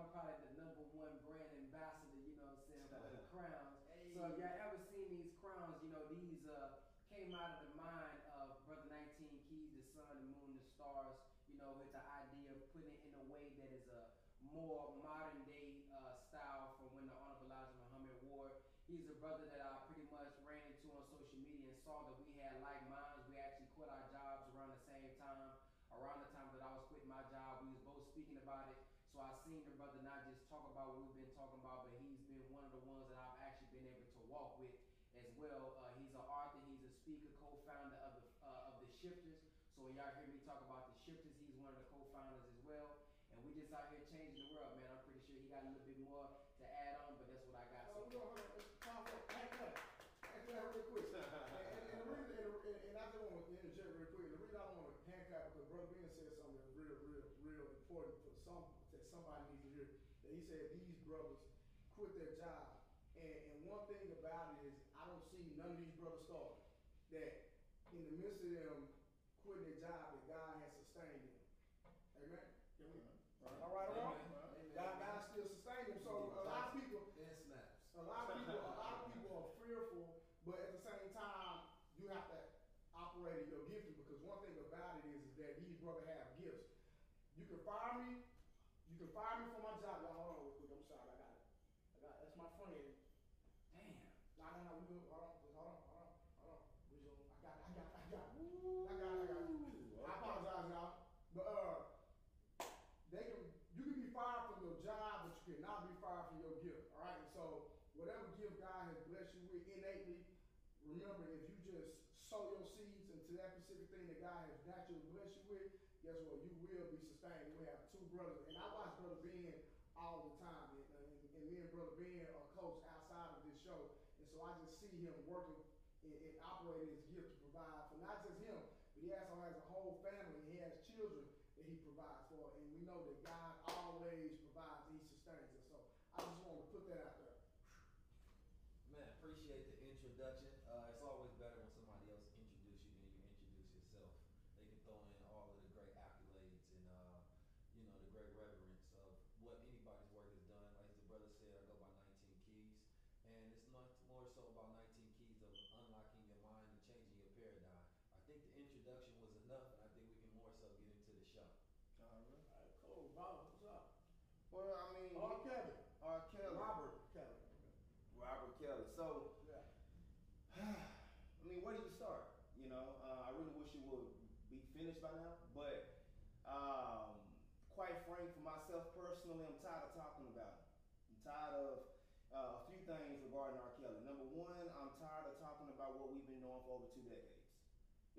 I'm probably the number one brand ambassador, you know what I'm saying, for the crowns. Hey. So if y'all ever seen these crowns, you know, these uh, came out of the mind of Brother 19 Keys, the sun, the moon, the stars, you know, with the idea of putting it in a way that is a more modern day uh, style from when the Honorable Elijah Muhammad wore. He's a brother that I pretty much ran into on social media and saw that we had like minds. We actually quit our jobs around the same time. Around the time that I was quitting my job, we was both speaking about it. So I seen the brother not just talk about what we've been talking about, but he's been one of the ones that I've actually been able to walk with as well. Uh, he's an author, he's a speaker, co-founder of the uh, of the Shifters. So when y'all hear me talk about the Shifters, he's one of the co-founders as well. And we just out here changing the world, man. I'm pretty sure he got a little bit more to add on, but that's what I got. So, oh, no, time for act that. Act that real quick. and, and, and, the reason, and, and, and I just want to interject real quick. The reason I want to hand clap because Brother Ben said something that's real, real, real important for some that somebody needs to hear. That he said these brothers quit their job. And, and one thing about it is I don't see none of these brothers start. That in the midst of them quitting their job, that God has sustained them. Amen. Can we? All right, all right. God, God still sustained them. So a lot of people, a lot of people, a lot of people are fearful, but at the same time, you have to operate in your gifting because one thing about it is, is that these brothers have gifts. You can fire me, you can fire me from my job. Y'all hold on real quick. I'm sorry, I got it. I got it. That's my friend. Damn. No, no, no. We good. Hold on. Hold on. Hold on. Hold on. We good. I got it. I got it. I got it. I got it. I got it. I apologize, y'all. But uh, they can. You can be fired from your job, but you cannot be fired from your gift. All right. And so whatever gift God has blessed you with innately, remember if you just sow your seeds into that specific thing that God has naturally blessed you with, guess what? You will be sustained. We have two brothers, and I watch Brother Ben all the time, and, uh, and, and me and Brother Ben are close outside of this show, and so I just see him working and, and operating his gift to provide for not just him, but he also has a whole family. He has children that he provides for, and we know that God always provides. He sustains us. So I just want to put that out there. Man, appreciate the introduction. finished by now. But um, quite frank, for myself personally, I'm tired of talking about it. I'm tired of uh, a few things regarding R. Kelly. Number one, I'm tired of talking about what we've been doing for over two decades.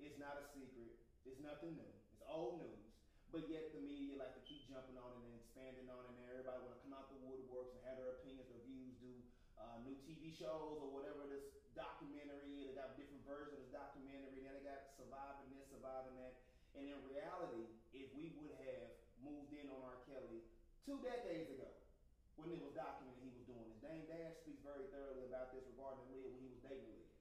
It's not a secret. It's nothing new. It's old news. But yet the media like to keep jumping on it and expanding on it, and everybody want to come out the woodworks and have their opinions, their views, do uh, new TV shows or whatever this documentary. They got different versions of this documentary. Now they got surviving this, surviving that. And in reality, if we would have moved in on R. Kelly two decades ago, when it was documented he was doing this, Dame Dash speaks very thoroughly about this regarding Aaliyah when he was dating Aaliyah.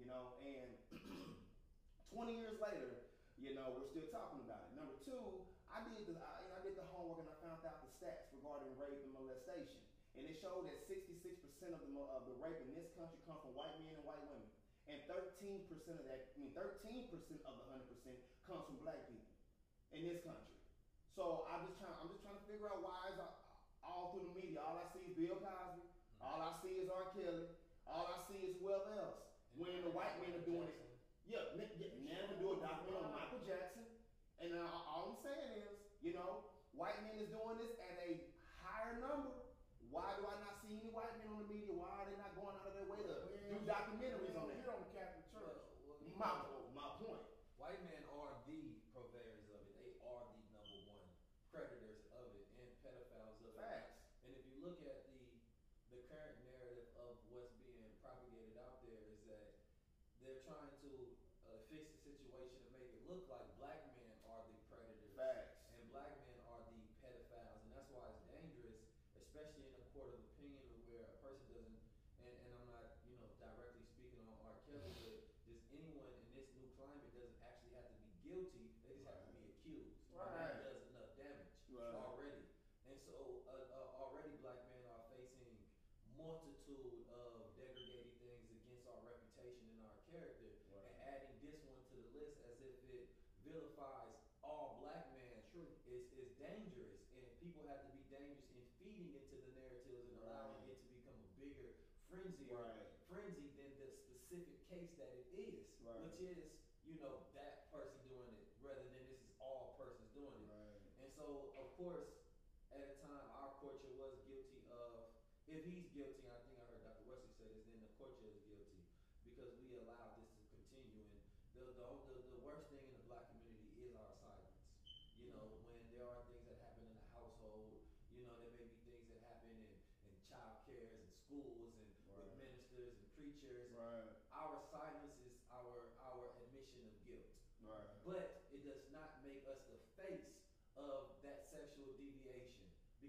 You know, and 20 years later, you know, we're still talking about it. Number two, I did the I, I did the homework and I found out the stats regarding rape and molestation, and it showed that 66% of the of the rape in this country come from white men and white women, and 13% of that, I mean, 13% of the 100% comes from black people in this country. So I'm just trying I'm just trying to figure out why is all through the media, all I see is Bill Cosby, all I see is R. Kelly, all I see is whoever else. When the white men are doing it. Yeah, yeah, now we do a documentary on Michael Jackson, and uh, all I'm saying is, you know, white men is doing this at a higher number. Why do I not see any white men on the media? Why are they not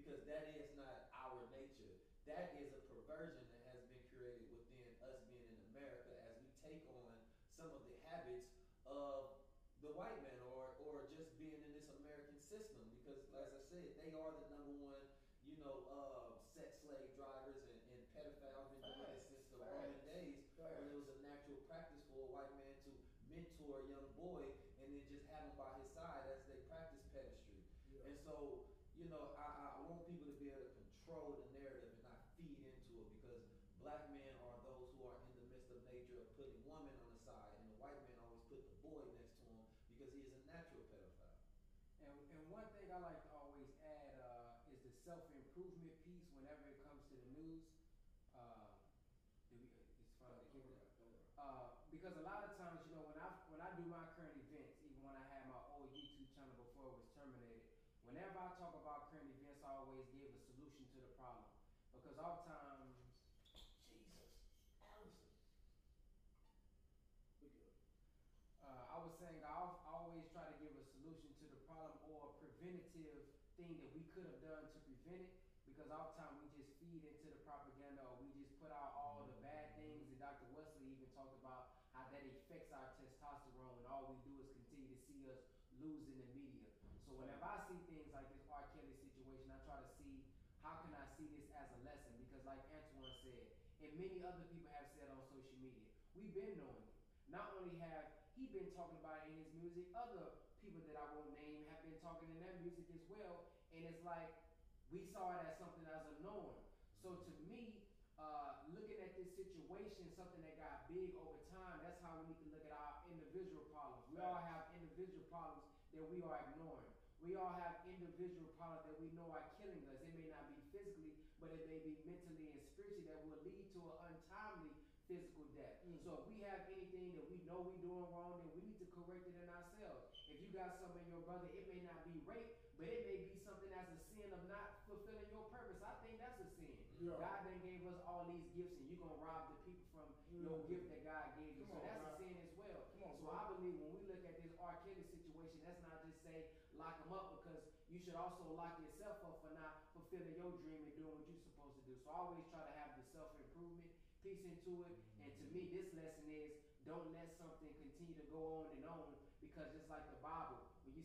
because that is not our nature. That is a perversion that has been created within us being in America as we take on some of the habits of the white man or, or just being in this American system because, as I said, they are the number one, you know, uh, sex slave drivers and, and pedophiles been doing this since the Roman Facts. days when it Facts. was a natural practice for a white man to mentor a young boy and then just have him by his side as they practice pederasty. And so, you know, I, I want people to be able to control the narrative and not feed into it because black men are those who are in the midst of nature of putting woman on the side, and the white man always put the boy next to him because he is a natural pedophile. And, and one thing I like to always add uh, is the self improvement piece whenever it comes to the news. Uh, do we, it's fine to keep it up. Uh, because a lot of times, you know, when I when I do my current events, even when I had my old YouTube channel before it was terminated, whenever I talk about current events, I always give a solution to the problem. Because oftentimes, Jesus, Allison. We good. Uh, I was saying I, al- I always try to give a solution to the problem or a preventative thing that we could have done to prevent it because oftentimes we just feed into the propaganda or we just put out all the bad things and Dr. Wesley even talked about how that affects our testosterone and all we do is continue to see us lose in the media. So whenever I see things like this R. Kelly situation, I try to see how can I see this as a lesson because like Antoine said, and many other people have said on social media, we've been knowing it. Not only have he been talking about it in his music, other people that I won't name have been talking in their music as well. And it's like we saw it as something as a norm. So to me, uh, looking at this situation, something that got big over time, that's how we need to look at our individual problems. We all have individual problems that we are ignoring. We all have individual problems that we know are killing us. It may not be physically, but it may be mentally and spiritually that will lead to an untimely physical death. So if we have know we doing wrong, then we need to correct it in ourselves. If you got something in your brother, it may not be rape, but it may be something as a sin of not fulfilling your purpose. I think that's a sin. Yeah. God then gave us all these gifts, and you're gonna rob the people from your Mm. gift that God gave you. Come so on, that's God. a sin as well. On, so bro. I believe when we look at this R. Kelly situation, that's not just say lock him up because you should also lock yourself up for not fulfilling your dream and doing what you're supposed to do. So I always try to have the self improvement piece into it. And to me, this lesson is don't let something continue to go on and on because just like the Bible, when you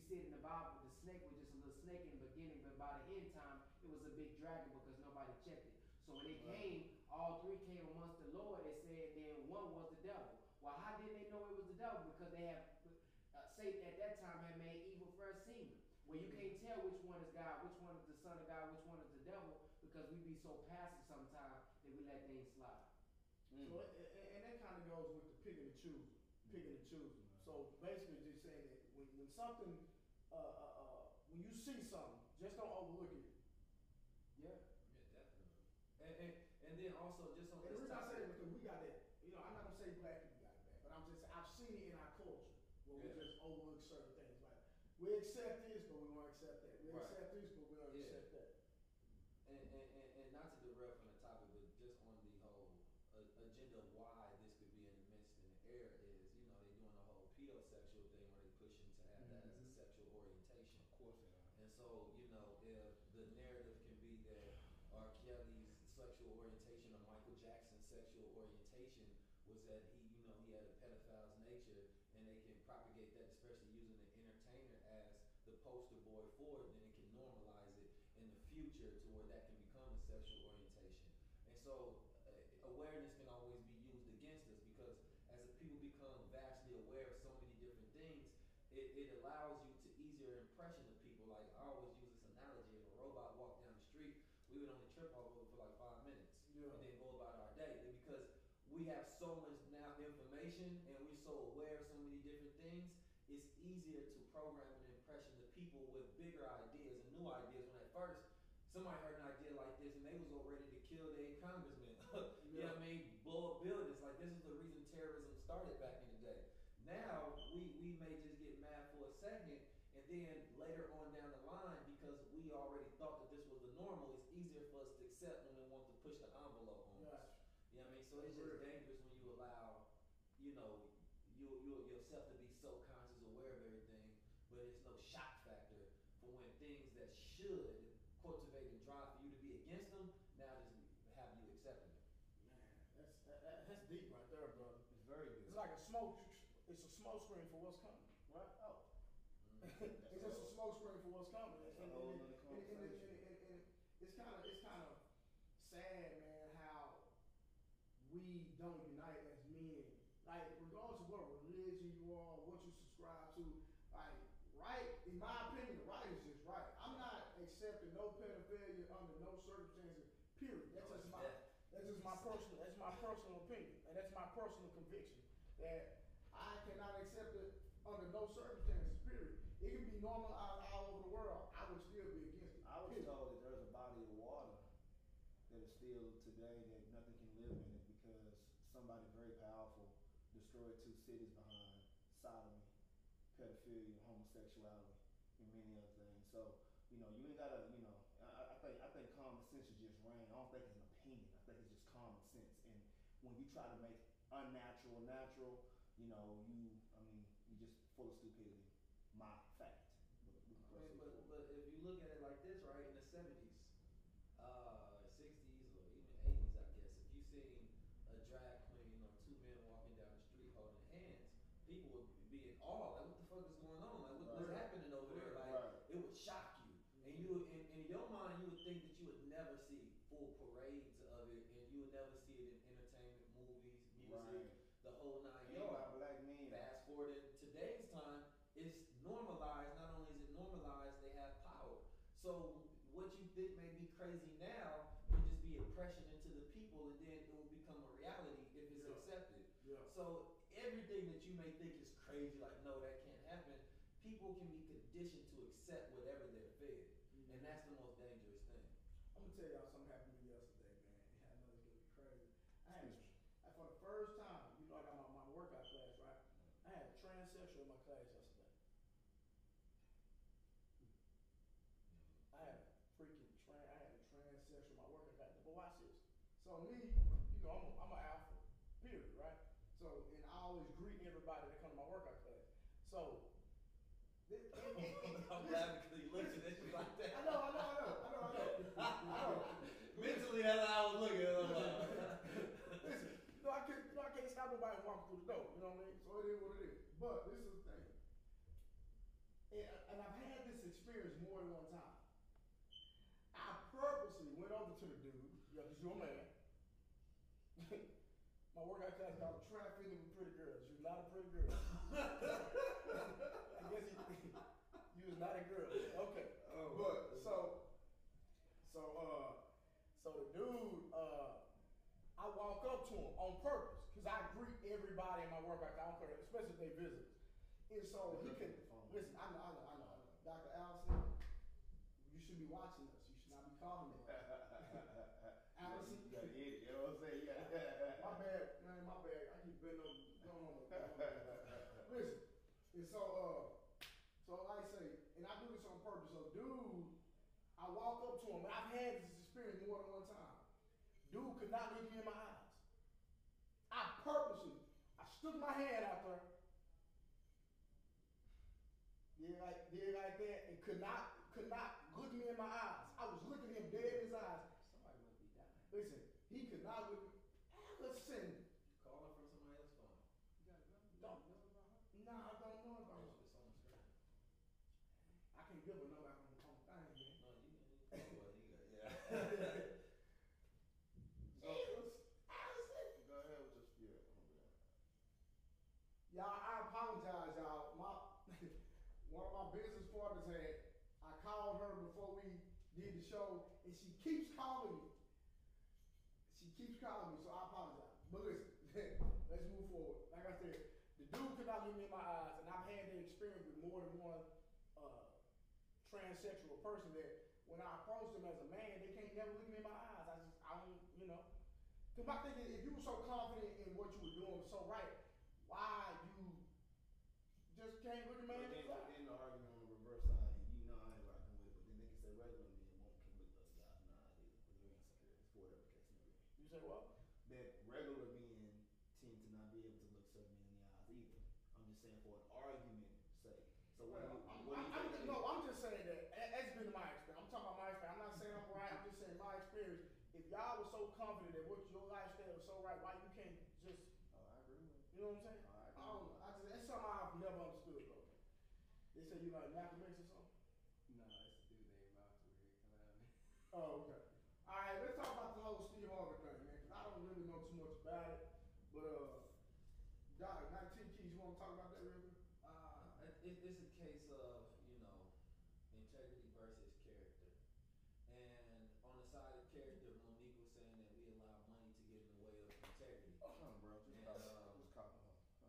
see it in the Bible, the snake was just a little snake in the beginning, but by the end time, it was a big dragon because nobody checked it. So when they came, all three came amongst the Lord. They said then one was the devil. Well, how did they know it was the devil? Because they have uh, Satan at that time had made evil first seem. Well, you can't tell which one is God, which one is the son of God, which one is the devil, because we be so passive sometimes that we let things slide. Mm. So, and, and- and that kind of goes with the picking and choosing, picking and choosing. So basically, just saying that when, when something, uh, uh, uh, when you see something, just don't overlook it. Yeah. Yeah, definitely. And, and, and then also just on And the this reason I say that because we got that, you know, I'm not gonna say black people got it bad, but I'm just, I've seen it in our culture where we just overlook certain things. Like we accept this, but we won't accept that. We Right. accept this, but we don't Yeah. accept that. and, and, and, and not to derail from the topic, but just on the whole agenda of why this could be in the midst in the air is, you know, they doing the whole pedosexual thing where they pushing to have that as a sexual orientation. Of course they are. And so, you know, if the narrative can be that R. Kelly's sexual orientation or Michael Jackson's sexual orientation was that he, you know, he had a pedophile's nature, and they can propagate that, especially using the entertainer as the poster boy for it, then it can normalize it in the future to where that can become a sexual orientation. And so, uh, awareness can always be used against us because as people become vastly aware of so many different things, it, it allows you to easier impression of people. Like I always use this analogy: if a robot walked down the street, we would only trip off of it for like five minutes, Yeah. and then go about our day. And because we have so much now information and we're so aware of so many different things, it's easier to program an impression to people with bigger ideas and new ideas. When at first somebody heard an idea like this and they was all ready to kill their congressman, you know what I mean? Blow up buildings. Like this is the reason terrorism started back in the day. Now we, we may just get mad for a second and then later on down the line because we already thought that this was the normal, it's easier for us to accept when we want to push the envelope on us. Right. You know what I mean? So it's just dangerous when you allow, you know, you, you yourself to be so conscious, aware of everything, but it's no shock factor for when things that should cultivate and drive for you to be against them now just have you accepting it. Man, that's that, that, that's deep right there, brother. It's very good. It's like a smoke. It's a smoke screen for what's coming, right? Oh. it's just a smoke screen for what's coming. That's And, a whole and- nother and- and- and- conversation. and- and- and it's kind of it's kind of sad, man, how we don't unite as men. Like, regardless of what religion you are, what you subscribe to, like, right, in my opinion, right is just right. I'm not accepting no pedophilia under no circumstances, period. That's just my, that's just my personal, that's my personal opinion, and that's my personal conviction, that I cannot accept it under no circumstances, period. It can be normalized all over the world, I would still be against it. I was period. told that there's a body of water that is still today that nothing can live in it because somebody very powerful destroyed two cities behind sodomy, pedophilia, homosexuality, and many other things. So, you know, you ain't gotta, you know, I, I think I think common sense should just reign. I don't think it's an opinion. I think it's just common sense. And when you try to make unnatural natural, you know, you I mean, you just full of stupidity. My fact. But I mean, but, but if you look at it like this, right, in the 70s, uh, 60s, or even 80s, I guess, if you seen a drag queen or two men walking down the street holding hands, people would be in awe. Like, what the fuck is going on? Like, what, what's Right. happening over there? Like, Right. it would shock you. And you, in, in your mind, you would think that you would never see full parades of it, and you would never see it in entertainment, movies, music, Right. the whole nine Yeah, yards. by black men. Fast forward in today's time, it's normalized. Not only is it normalized, they have power. So what you think may be crazy now can just be oppression into the people, and then it will become a reality if it's Yeah. accepted. Yeah. So everything that you may think is crazy, like no, that can't happen. People can be conditioned to accept whatever they're fed, Mm-hmm. and that's the most dangerous thing. I'm gonna tell y'all something happened to me yesterday, man. I know it's gonna be crazy. I had, I, for the first time, you know, I got my, my workout class, right? So me, you know, I'm a, I'm an alpha, period, right? So and I always greet everybody that come to my workout class. So. This, I'm laughing because he looks at you like that. I know, I know, I know, I know, I know. I know. Mentally, that's how I was looking at him. like, Listen, know, I can't, know, I can't stop nobody walking through the door. You know what I mean? So it is what it is. But this is the thing, and, and I've had this experience more than one time. I purposely went over to the dude, yeah, you're a man. My workout class called Trafficking with Pretty Girls. You're not a pretty girl. I guess he, you was not a girl. Okay. but so so uh so the dude uh I walk up to him on purpose because I greet everybody in my workout. I don't care, especially if they visitors. And so he can listen. I know, I know, I know, I know. Dr. Allison, you should be watching us. You should not be calling me. Allison, You got to eat it, you know what I'm saying? Yeah. my bad, man, my bad. I keep going on. going on. Listen, and so, uh, so like I say, and I do this on purpose. So, dude, I walk up to him, and I've had this experience more than one time. Dude could not look me in my eyes. I purposely, stuck my hand out there. Did like, did like that, and could not, could not look me in my eyes. I was looking him dead in his eyes. Somebody must be dying. Listen, he could not look. Allison, Calling from somebody else's phone. don't. Nah, I don't know about her. It's on the screen. I can't give her no out on the on the thing, No, you can. Oh, well, you got, yeah. man. Jesus, Allison. Go ahead with your spirit. I'm gonna be honest. Y'all, I apologize, y'all. My one of my business partners had. I called her before we did the show, and she keeps calling me. She keeps calling me, so I apologize. But listen, let's move forward. Like I said, the dude could not look me in my eyes, and I've had that experience with more than one uh, transsexual person that when I approach them as a man, they can't never look me in my eyes. I just, I don't, you know. Cause my thing is, if you were so confident in what you were doing, so right, why you just can't look a man But in then, the eye? then the argument on the reverse side, and you know I ain't rocking with it, but then they can say regular men won't can look those guys. Nah, they, they're insecurities for whatever case may be. You say what? That regular men tend to not be able to look certain men in the eyes either. I'm just saying for an argument's sake. So what, Well, do you- I'm, what do you I'm, think? I'm, no, I'm just saying that a- that's been my experience. I'm talking about my experience. I'm not saying I'm right. I'm just saying my experience. If y'all were so confident that what your lifestyle was so right, why you can't just, Oh, I agree with you. you know what I'm saying? I I agree. don't know. I just that's something I've never understood, bro. Like Malcolm X or something. No, it's a dude named Malcolm Clown. Oh, okay. All right, let's talk about the whole Steve Harvey thing, man, because I don't really know too much about it. But uh, Doc, 19 keys, you want to talk about that real quick? Uh, it, it- it's a case of, you know, integrity versus character. And on the side of character, Mo'Nique was saying that we allow money to get in the way of integrity. Come on, bro. Just Yeah. call just call her. Huh.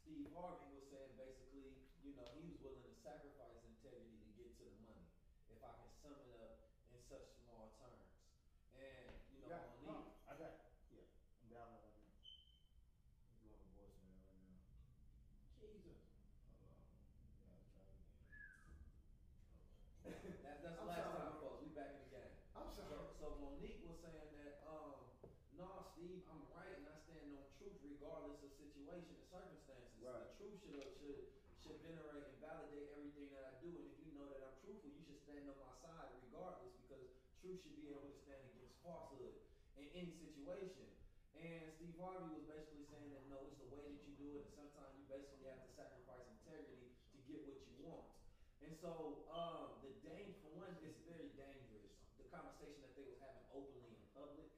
Steve Harvey was saying basically, you know, he was willing to sacrifice integrity to get to the money. If I can sum it up in such small terms. And, you know, Yeah, Monique, huh, I got. Yeah, I'm down right now. You want a voicemail right now? Jesus. Hold on. Yeah, try it again. that, that's the I'm last sorry, time, folks. We back in the game. I'm sorry. So, so Mo'Nique was saying that, um, no, Steve, I'm right, and I stand on truth regardless of situation and circumstances. Right. The truth should should should venerate and validate everything that I do. And if you know that I'm truthful, you should stand on my side regardless, because truth should be able to stand against falsehood in any situation. And Steve Harvey was basically saying that no, it's the way that you do it, and sometimes you basically have to sacrifice integrity to get what you want. And so, um, the danger, for one, it's very dangerous. The conversation that they was having openly in public,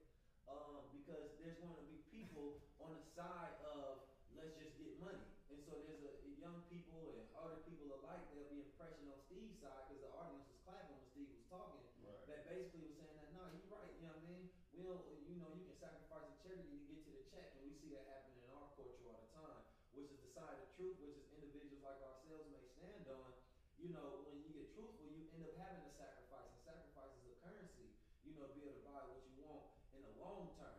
um, because there's going to be people on the side of let's just get money. And so there's a young people and older people alike. There'll be impression on Steve's side because the audience was clapping when Steve was talking. Right. That basically was saying that no, you're right. You know what I mean? We don't, you know, you can sacrifice integrity to get to the check, and we see that happening in our culture all the time. Which is the side of truth, which is individuals like ourselves may stand on. You know, when you get truthful, you end up having to sacrifice, and sacrifice is a currency. You know, to be able to buy what you want in the long term.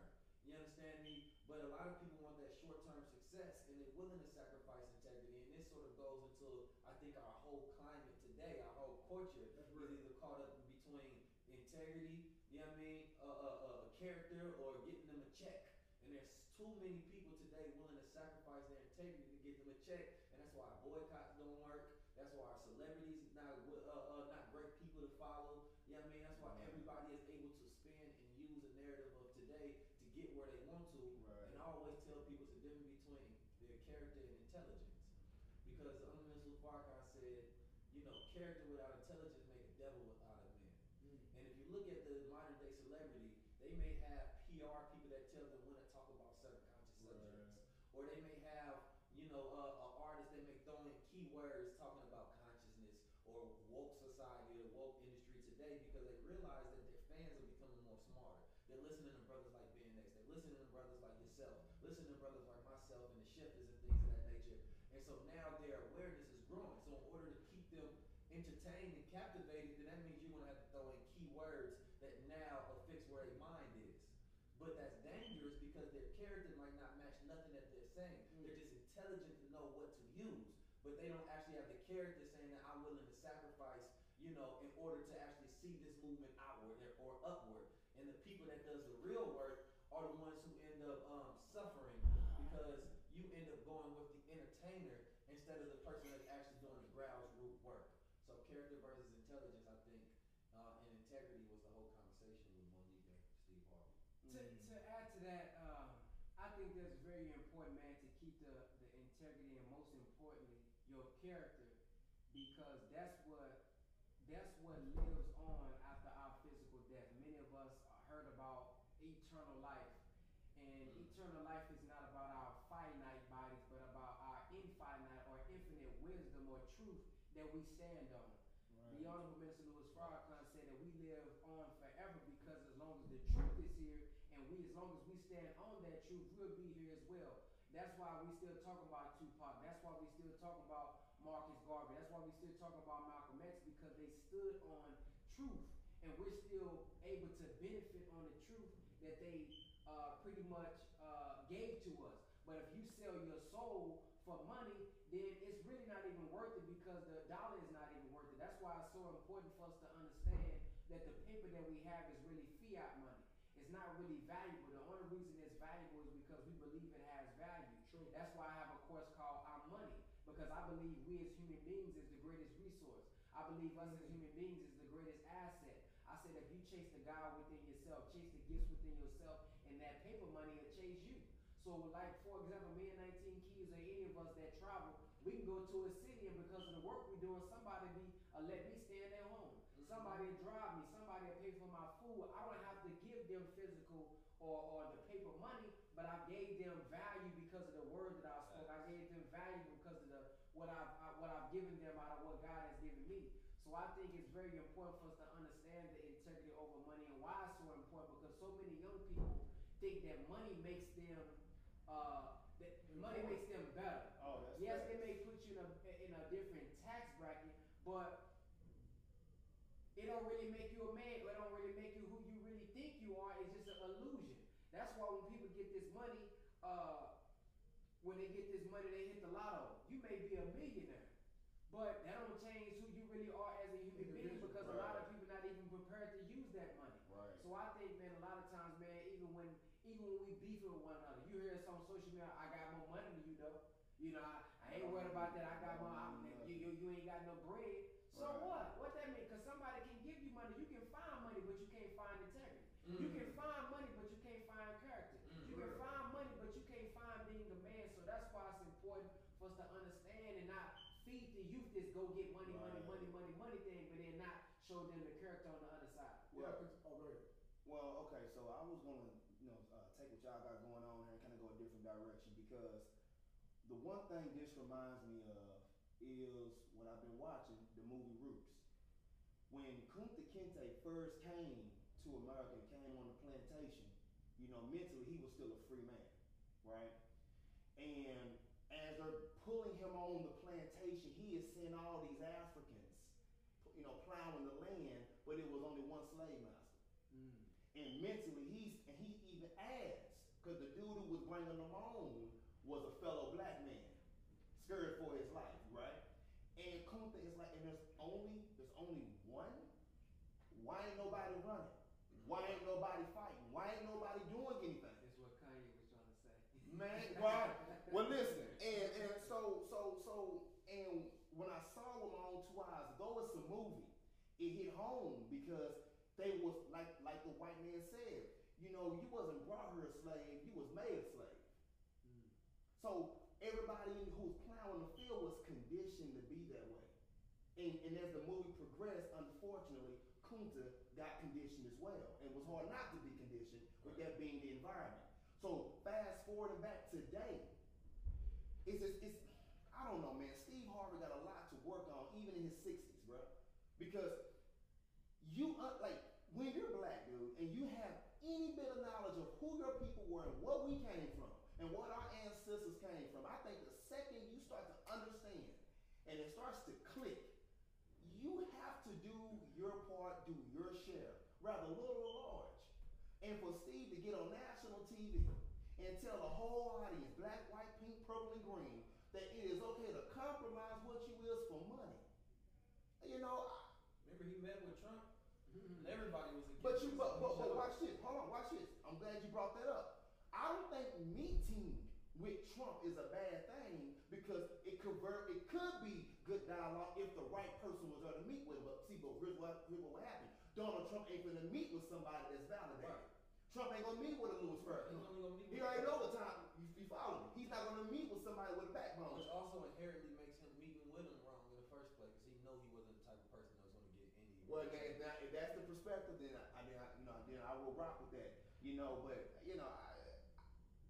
You understand me? But a lot of people want that short term success and they're willing to sacrifice integrity. And this sort of goes into, I think, our whole climate today, our whole culture That's is real. either caught up in between integrity, you know what I mean, uh, uh, uh, character, or getting them a check. And there's too many people today willing to sacrifice their integrity to get them a check, and that's why our boycotts don't work. That's why our celebrities not uh, uh, not great people to follow. You know I mean? That's why everybody is able to spin and use the narrative of today to get where they want to. Right. And I always tell people it's the difference between their character and intelligence. Because the Honorable Farrakhan said, you know, character without intelligence make a devil without a man. And if you look at the modern day celebrity, they may have PR people that tell them when to talk about certain conscious subjects, or they may have, you know, uh, an artist that may throw in keywords talking about consciousness or woke society or the woke industry today because they realize that their fans are becoming more smarter. They're listening to brothers like Ben X. They're listening to brothers like yourself, listening to brothers like myself and the shifters and things of that nature. And so now their awareness is growing. So in order to keep them entertained and captivated, then that means you're gonna have to throw in key words that now affix where their mind is. But that's dangerous because their character might not match nothing that they're saying. Mm. They're just intelligent to know what to use, but they don't actually have the character saying that I'm willing to sacrifice, you know, in order to actually see this movement outward or upward. And the people that does the real work are the ones who end up um, suffering because you end up going with the entertainer instead of the person that's actually doing the grassroots work. So character versus intelligence, I think, uh, and integrity was the whole conversation with Mo'Nique and Steve Harvey. To, to add to that, um, I think that's very important, man, to keep the, the integrity and most importantly, your character, because that's what that's what lives on after our physical death. Many of us heard about eternal life, and mm. eternal life is not about our finite bodies, but about our infinite or infinite wisdom or truth that we stand on. The Honorable Minister Louis Farrakhan said that we live on forever because as long as the truth is here and we as long as we stand on that truth, we'll be here as well. That's why we still talking about Tupac. That's why we still talking about Marcus Garvey. That's why we still talking about Malcolm X because they stood on truth and we're still able to benefit on the truth that they uh, pretty much uh, gave to us. But if you sell your soul for money, then it's really not even worth it because the dollar is not even worth it. That's why it's so important for us to understand that the paper that we have is really fiat money. It's not really valuable. The only reason it's valuable is because we believe it has value. True. That's why I have a course called Our Money because I believe we as human beings is the greatest resource. I believe us as human beings is the greatest asset. I said if you chase the God within yourself, chase the gifts within yourself, and that paper money will chase you. So, like for example, me and 19 Keys or any of us that travel, we can go to a city and because of the work we're doing, somebody be uh, let me stand at home. Somebody will drive me. Somebody pay for my food. I don't have to give them physical or, or the paper money, but I gave them value because of the word that I spoke. I gave them value because of the what I've I, what I've given them out of what God has given me. So I think it's very important for us to understand the integrity over money and why it's so important because so many young people think that money makes them uh, that money makes them better. Oh, that's yes, it may put you in a in a different tax bracket, but it don't really make you a man. It don't really make you who you really think you are. It's just an illusion. That's why when people get this money, uh, when they get this money, they hit the lotto. You may be a millionaire, but that don't change who you really are as a human being Individual, because a lot of right. people not even prepared to use that money. Right. So I think, man, a lot of times, man, even when even when we beef with one another, you hear us on social media, I got more money than you though. You know, I, I ain't worried about that. I got more. I, you, you you ain't got no bread. So Right. what? What that mean? Cause somebody can give you money. You can find money, but you can't find integrity. You can find money, but you can't find character. You can find money, but you can't find being a man. So that's why it's important for us to understand and not feed the youth this go get money, money, Right. money, money, money thing, but then not show them the character on the other side. Yeah, 'cause- oh, go ahead. Well, okay, so I was gonna, you know, uh, take what y'all got going on here and kind of go a different direction because the one thing this reminds me of is what I've been watching, the movie Roots. When Kunta Kinte first came to America and came on the plantation, you know, mentally he was still a free man, right? And as they're pulling him on the Why ain't nobody fighting? Why ain't nobody doing anything? That's what Kanye was trying to say. Man, well, well, listen, and and so so so, and when I saw them with my own two eyes, though it's a movie, it hit home because they was like like the white man said, you know, you wasn't brought here a slave, you was made a slave. Mm. So well. And it was hard not to be conditioned with that being the environment. So fast forward and back today, it's just, it's, I don't know, man. Steve Harvey got a lot to work on, even in his 60s, bro. Because you, uh, like, when you're black, dude, and you have any bit of knowledge of who your people were and what we came from and what our ancestors came from, I think the second you start to understand and it starts to click, you have to do your part, do your share, rather little or large. And for Steve to get on national TV and tell the whole audience, black, white, pink, purple, and green, that it is okay to compromise what you will for money. You know, Remember he met with Trump? Mm-hmm. And everybody was against but you him, but, but, but watch this. Hold on, watch this. I'm glad you brought that up. I don't think meeting with Trump is a bad thing because it convert it could be good dialogue if the right person was there to meet with him. But see, but here's what here's what happened. Donald Trump ain't gonna meet with somebody that's validated. Right. Trump ain't gonna meet with a Louis Farrakhan. He's only gonna meet He already know the time. You, follow. He's not gonna meet with somebody with a backbone. Which also inherently makes him meeting with him wrong in the first place because he know he wasn't the type of person that was going to get any. Well, if, that, if that's the perspective, then I, I, then I, you know, then I will rock with that. You know, but you know, I,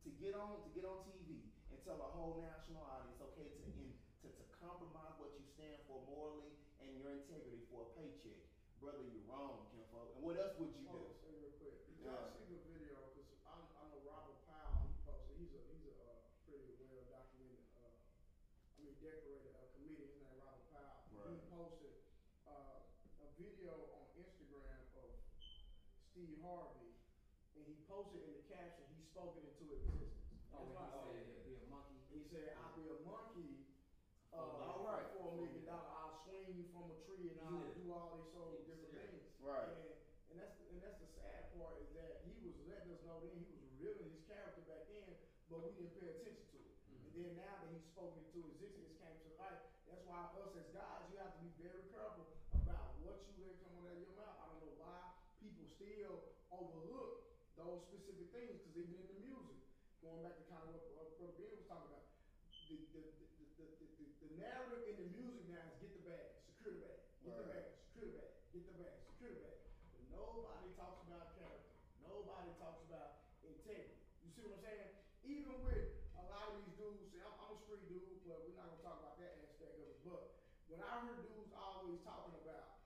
to get on to get on TV and tell a whole national audience, okay, to in, to, to compromise what you stand for morally and your integrity for a paycheck, brother, you're wrong, Kinfolk. And what else would you do? on, say real quick. Did Yeah. y'all see the video? Because I, I know Robert Powell. He posted. He's a he's a uh, pretty well documented. Uh, I mean, decorated uh, comedian. His name Robert Powell. He posted uh, a video on Instagram of Steve Harvey, and he posted in the caption. He spoke it into existence. Oh, That's when why I he said said he'd be a monkey. he said, "I'll be a monkey." Uh, All right. For a million dollars, I'll swing you from a tree and I'll Yeah. do all these sort of Yeah, different yeah. things. Right. And, and that's the, and that's the sad part is that he was letting us know then he was revealing his character back then, but we didn't pay attention to it. Mm-hmm. And then now that he's spoken into existence, came to life. That's why us as guys, you have to be very careful about what you let come out of your mouth. I don't know why people still overlook those specific things because even in the music, going back to kind of what uh, Brother Ben was talking about, the, the, the, the, the, the, the narrative in the music now is get the bag, secure the bag, get the Right. bag, secure the bag, get the bag, secure the bag. But nobody talks about character. Nobody talks about integrity. You see what I'm saying? Even with a lot of these dudes, see, I'm, I'm a street dude, but we're not gonna talk about that aspect of it. But when I heard dudes always talking about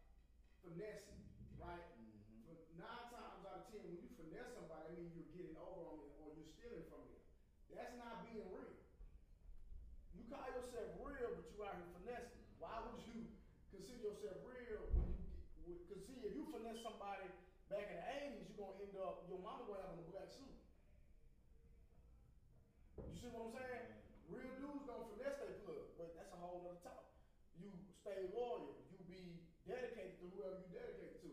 finessing, right? Mm-hmm. For nine times out of ten, when you finesse somebody, I mean you're getting over on them or you're stealing from them. That's not being real. You call yourself real, but you out here finessing. Why would you consider yourself real when you get, cause see, if you finesse somebody back in the 80s, you're gonna end up, your mama gonna have on a black suit. You see what I'm saying? Real dudes don't finesse their plug, but that's a whole nother talk. You stay loyal, you be dedicated to whoever you dedicated to.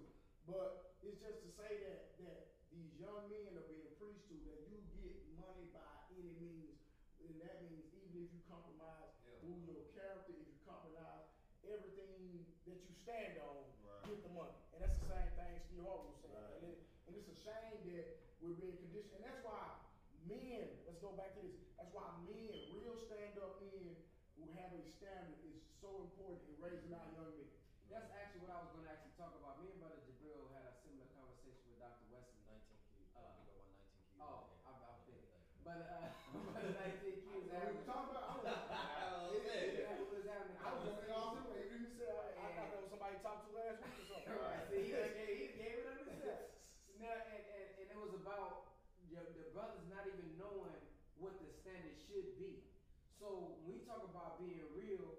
But it's just to say that that these young men are being preached to that you get money by any means, and that means even if you compromise Yeah. who your character, if you compromise everything that you stand on, Right. get the money. And that's the same thing Steve Harvey was saying. Right. And, it, and it's a shame that we're being conditioned. And that's why men, let's go back to this, that's why men, real stand up men who have a standard is so important in raising our young men. That's actually what I was going to actually talk about. Me and Brother Jabril had a similar conversation with Dr. Wesley. 19 Q. Uh, I think I won 19 Q. Oh, I, I think. But, uh, but I think he was When we having. talk about, I was, Oh, it- it- yeah. He was having a I was looking all conversation. through it. You said, I, I thought that was somebody you talked to last week or something. Right. See, he, just gave, he gave it up himself. Now, and, and, and it was about the, the brothers not even knowing what the standard should be. So when we talk about being real,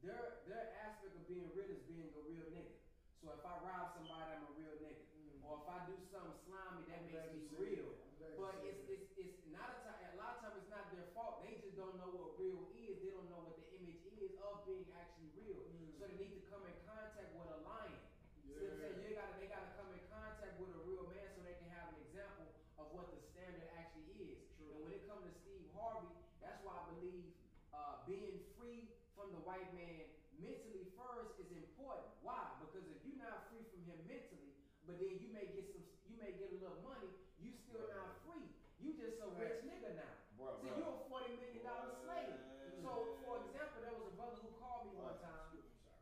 their their aspect of being real is being a real nigga. So if I rob somebody, I'm a real nigga. Or if I do something slimy, that I'm makes glad me you said real. that. I'm glad you But said it's, that. it's it's not a time. A lot of times, it's not their fault. They just don't know what real is. They don't know what the image is of being actually real. So they need to come in contact with a lion. See what I'm saying? Yeah. You gotta, they gotta come in contact with a real man so they can have an example of what the standard actually is. True. And when it comes to Steve Harvey, that's why I believe uh, being free from the white man mentally first is important. Why? Because if you're not free but then you may get some, you may get a little money. You still not free. You just a rich nigga now. Bro, See, bro. you a forty million dollar slave. So, for example, there was a brother who called me one time,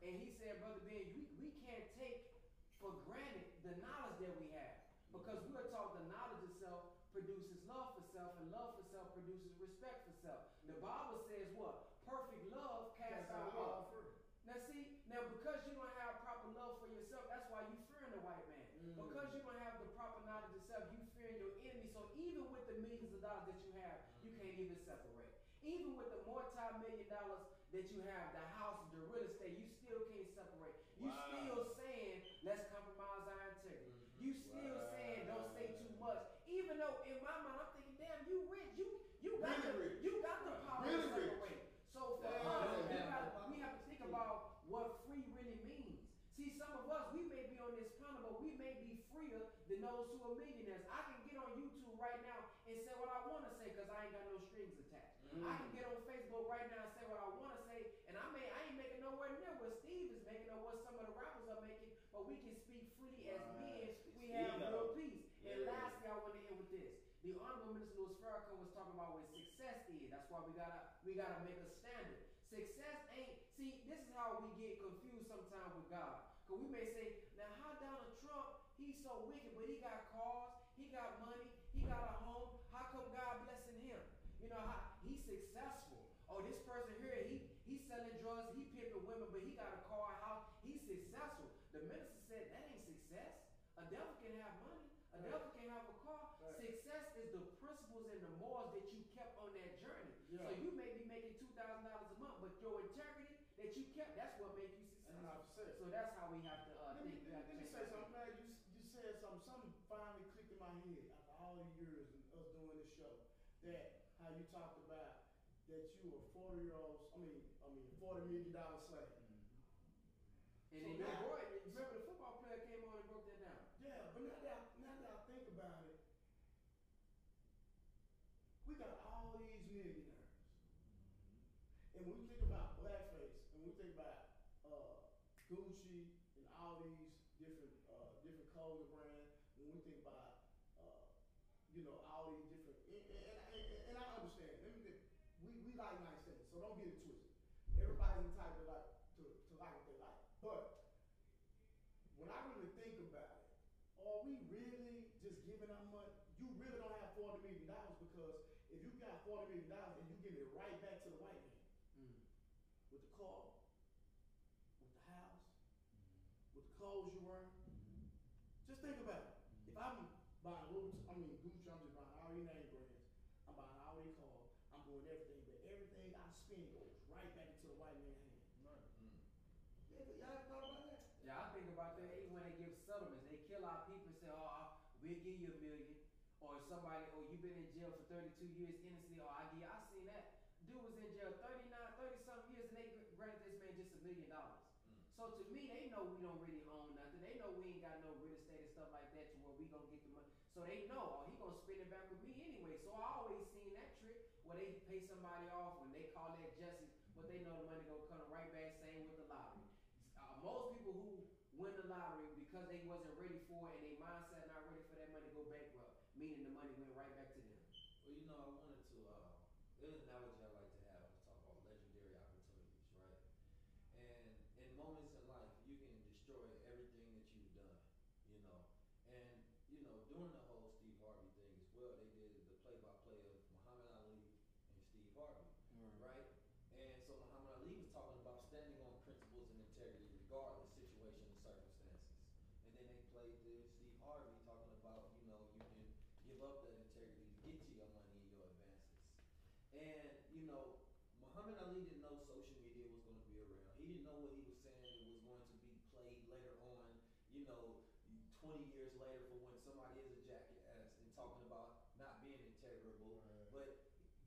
and he said, "Brother Ben, we, we can't take for granted the knowledge that we have because we are taught the knowledge of self produces love for self, and love for self produces respect for self. The Bible says what? Perfect love casts Cast out out all all fear. Now see, now because you don't have proper love for yourself, that's why you fearing the white man. Because you don't have the proper knowledge of self, you fearing your enemy. So even with the millions of dollars that you have, you can't even separate. Even with the multi-million dollars that you have, the house, the real estate, you still can't separate. You Wow. still saying, let's compromise our integrity. Mm-hmm. You still saying, don't say too much. Even though in my mind, I'm thinking, damn, you rich. You you got Really the rich. you got the power Really to rich. separate. So for Yeah. us, we, gotta, we have to think about what free really means. See, some of us, we may be on this planet, but we may be freer than those who are millionaires. I can get on YouTube right now and say what I want to say because I ain't got no strings attached. I mm. can get on Facebook right now and say what I want to say, and I may I ain't making nowhere near what Steve is making or what some of the rappers are making, but we can speak freely as men. We have Speak real up. peace. And lastly, I want to end with this. The Honorable Minister Louis Farrakhan was talking about what success is. That's why we gotta make a standard. Success ain't see, this is how we get confused sometimes with God. Cause we may say, now how Donald Trump, he's so wicked, but he got cars, he got money, he got a home. How come God blessing him? You know how he's successful. Oh, this person here, he he's selling drugs, he pimping women, but he got a car, a house, he's successful. The minister said that ain't success. A devil can have money, a devil can have a car. Right. Success is the principles and the morals that you kept on that journey. So Yeah. you may be making two thousand dollars a month, but your integrity that you kept, that's what made you And successful. not success. So that's how we have to uh, Let me, think. We let have me, to let me change say our something, thinking. man. You, you said something. Something finally clicked in my head after all the years and us doing this show. That how you talked about that you were forty year olds. I mean, I mean, forty million dollar slave. And So then now- your boy, remember the football player came on and broke that down. Yeah, but now that I, now that I think about it, we got all these millionaires, and when we think about blackface, and we think about uh, Gucci and all these different uh, different clothing brands, when we think about uh, you know all these different, and, and, and, and I understand. Let me think, we we like nice things, so don't get it twisted. Everybody's entitled to like to, to like what they like, but when I really think about it, are we really just giving out money? You really don't have forty million dollars because if you got forty million dollars and you give it right back to the white man Mm. with the car, with the house, mm-hmm. with the clothes you wear, mm-hmm. just think about it. If I'm buying Louis, I mean Gucci, I'm just buying all these name brands. I'm buying all these cars. I'm doing everything, but everything I spend goes right back into the white man's hand. Mm. Yeah, but y'all ever thought about that? Yeah, I think about that even when they give settlements. They kill our people and say, oh, we'll give you a million. Or somebody, oh, you've been in jail for 32 years innocently. Oh, I give you, I seen that. Dude was in jail 39, 30 something years and they gr- granted this man just a million dollars. So to me, they know we don't really own nothing. They know we ain't got no real estate and stuff like that to where we gonna get the money. So they know, oh, he gonna spend it back with me anyway. So I always seen that trick where they pay somebody off when they call that justice, but they know the money gonna come right back. Same with the lottery. Uh, most people who win the lottery because they wasn't ready for it and their mindset not ready for that money go bankrupt, meaning the money went right back to them. Well, you know, I wanted to. Uh, there's an analogy I like to have. I talk about legendary opportunities, right? And in moments in life, you can destroy everything that you've done, you know. And you know, during the whole Steve Harvey thing as well, they did the play-by-play of Muhammad Ali and Steve Harvey, right? And so Muhammad Ali was talking about standing on principles and integrity, regardless situation and circumstances. And then they played the Steve Harvey talking about, you know, you can give up that integrity to get to your money and your advances. And, you know, Muhammad Ali didn't know social media was going to be around. He didn't know what he was saying was going to be played later on, you know, 20 years later for when somebody is a jackass and talking about not being integrable. But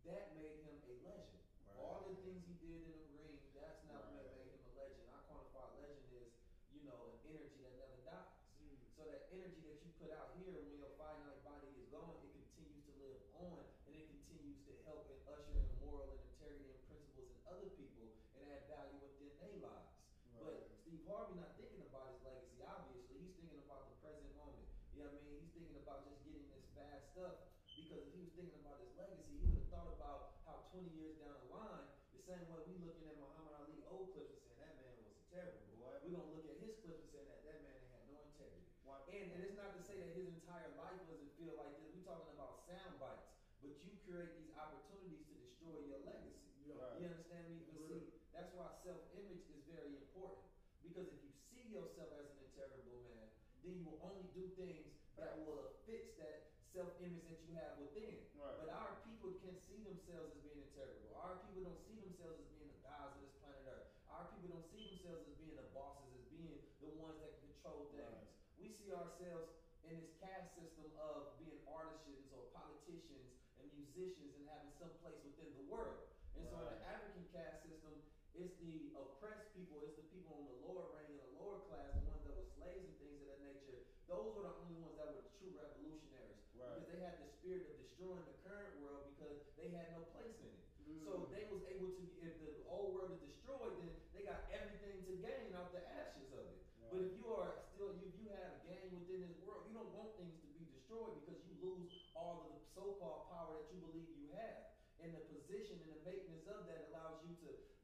that made him a legend. All the things he did in the ring, that's not what made him a legend. I quantify legend as, you know, an energy that never dies. Mm. So that energy that you put out here when your finite body is gone, it continues to live on and it continues to help and usher in moral and integrity and principles in other people and add value within their lives. But Steve Harvey not thinking about his legacy, obviously. He's thinking about the present moment You know what I mean? He's thinking about just getting this fast stuff because if he was thinking about his legacy, he would have thought about how 20 years down the line, the same way we looking at Muhammad Ali old clips and saying that man was a terrible. Boy. We're gonna look at his clips and saying that that man had no integrity. And, and it's not to say that his entire life doesn't feel like this. We're talking about sound bites, but you create these opportunities to destroy your legacy. Yeah. Right. You understand me? But see, that's why self-image is very important. Because if you see yourself as an integrable man, then you will only do things that will fix that self-image that you have within. Right. But our people can see themselves as being integrable. Our people don't see themselves as being the gods of this planet Earth. Our people don't see themselves as being the bosses, as being the ones that can control things. Right. We see ourselves in this caste system of being artisans or politicians and musicians and having some place within the world. And so in the African caste system, it's the oppressed people, it's the people on the lower rank and the lower class, the ones that were slaves and things of that nature. Those were the only ones that were the true revolutionaries. Right. Because they had the spirit of destroying the current world because they had no place in it. Mm. So they was able to, if the old world is destroyed, then they got everything to gain out the ashes of it. But Right. if you are still, if you have gain within this world, you don't want things to be destroyed because you lose all of the so-called power that you believe you have. And the position and the maintenance of that allows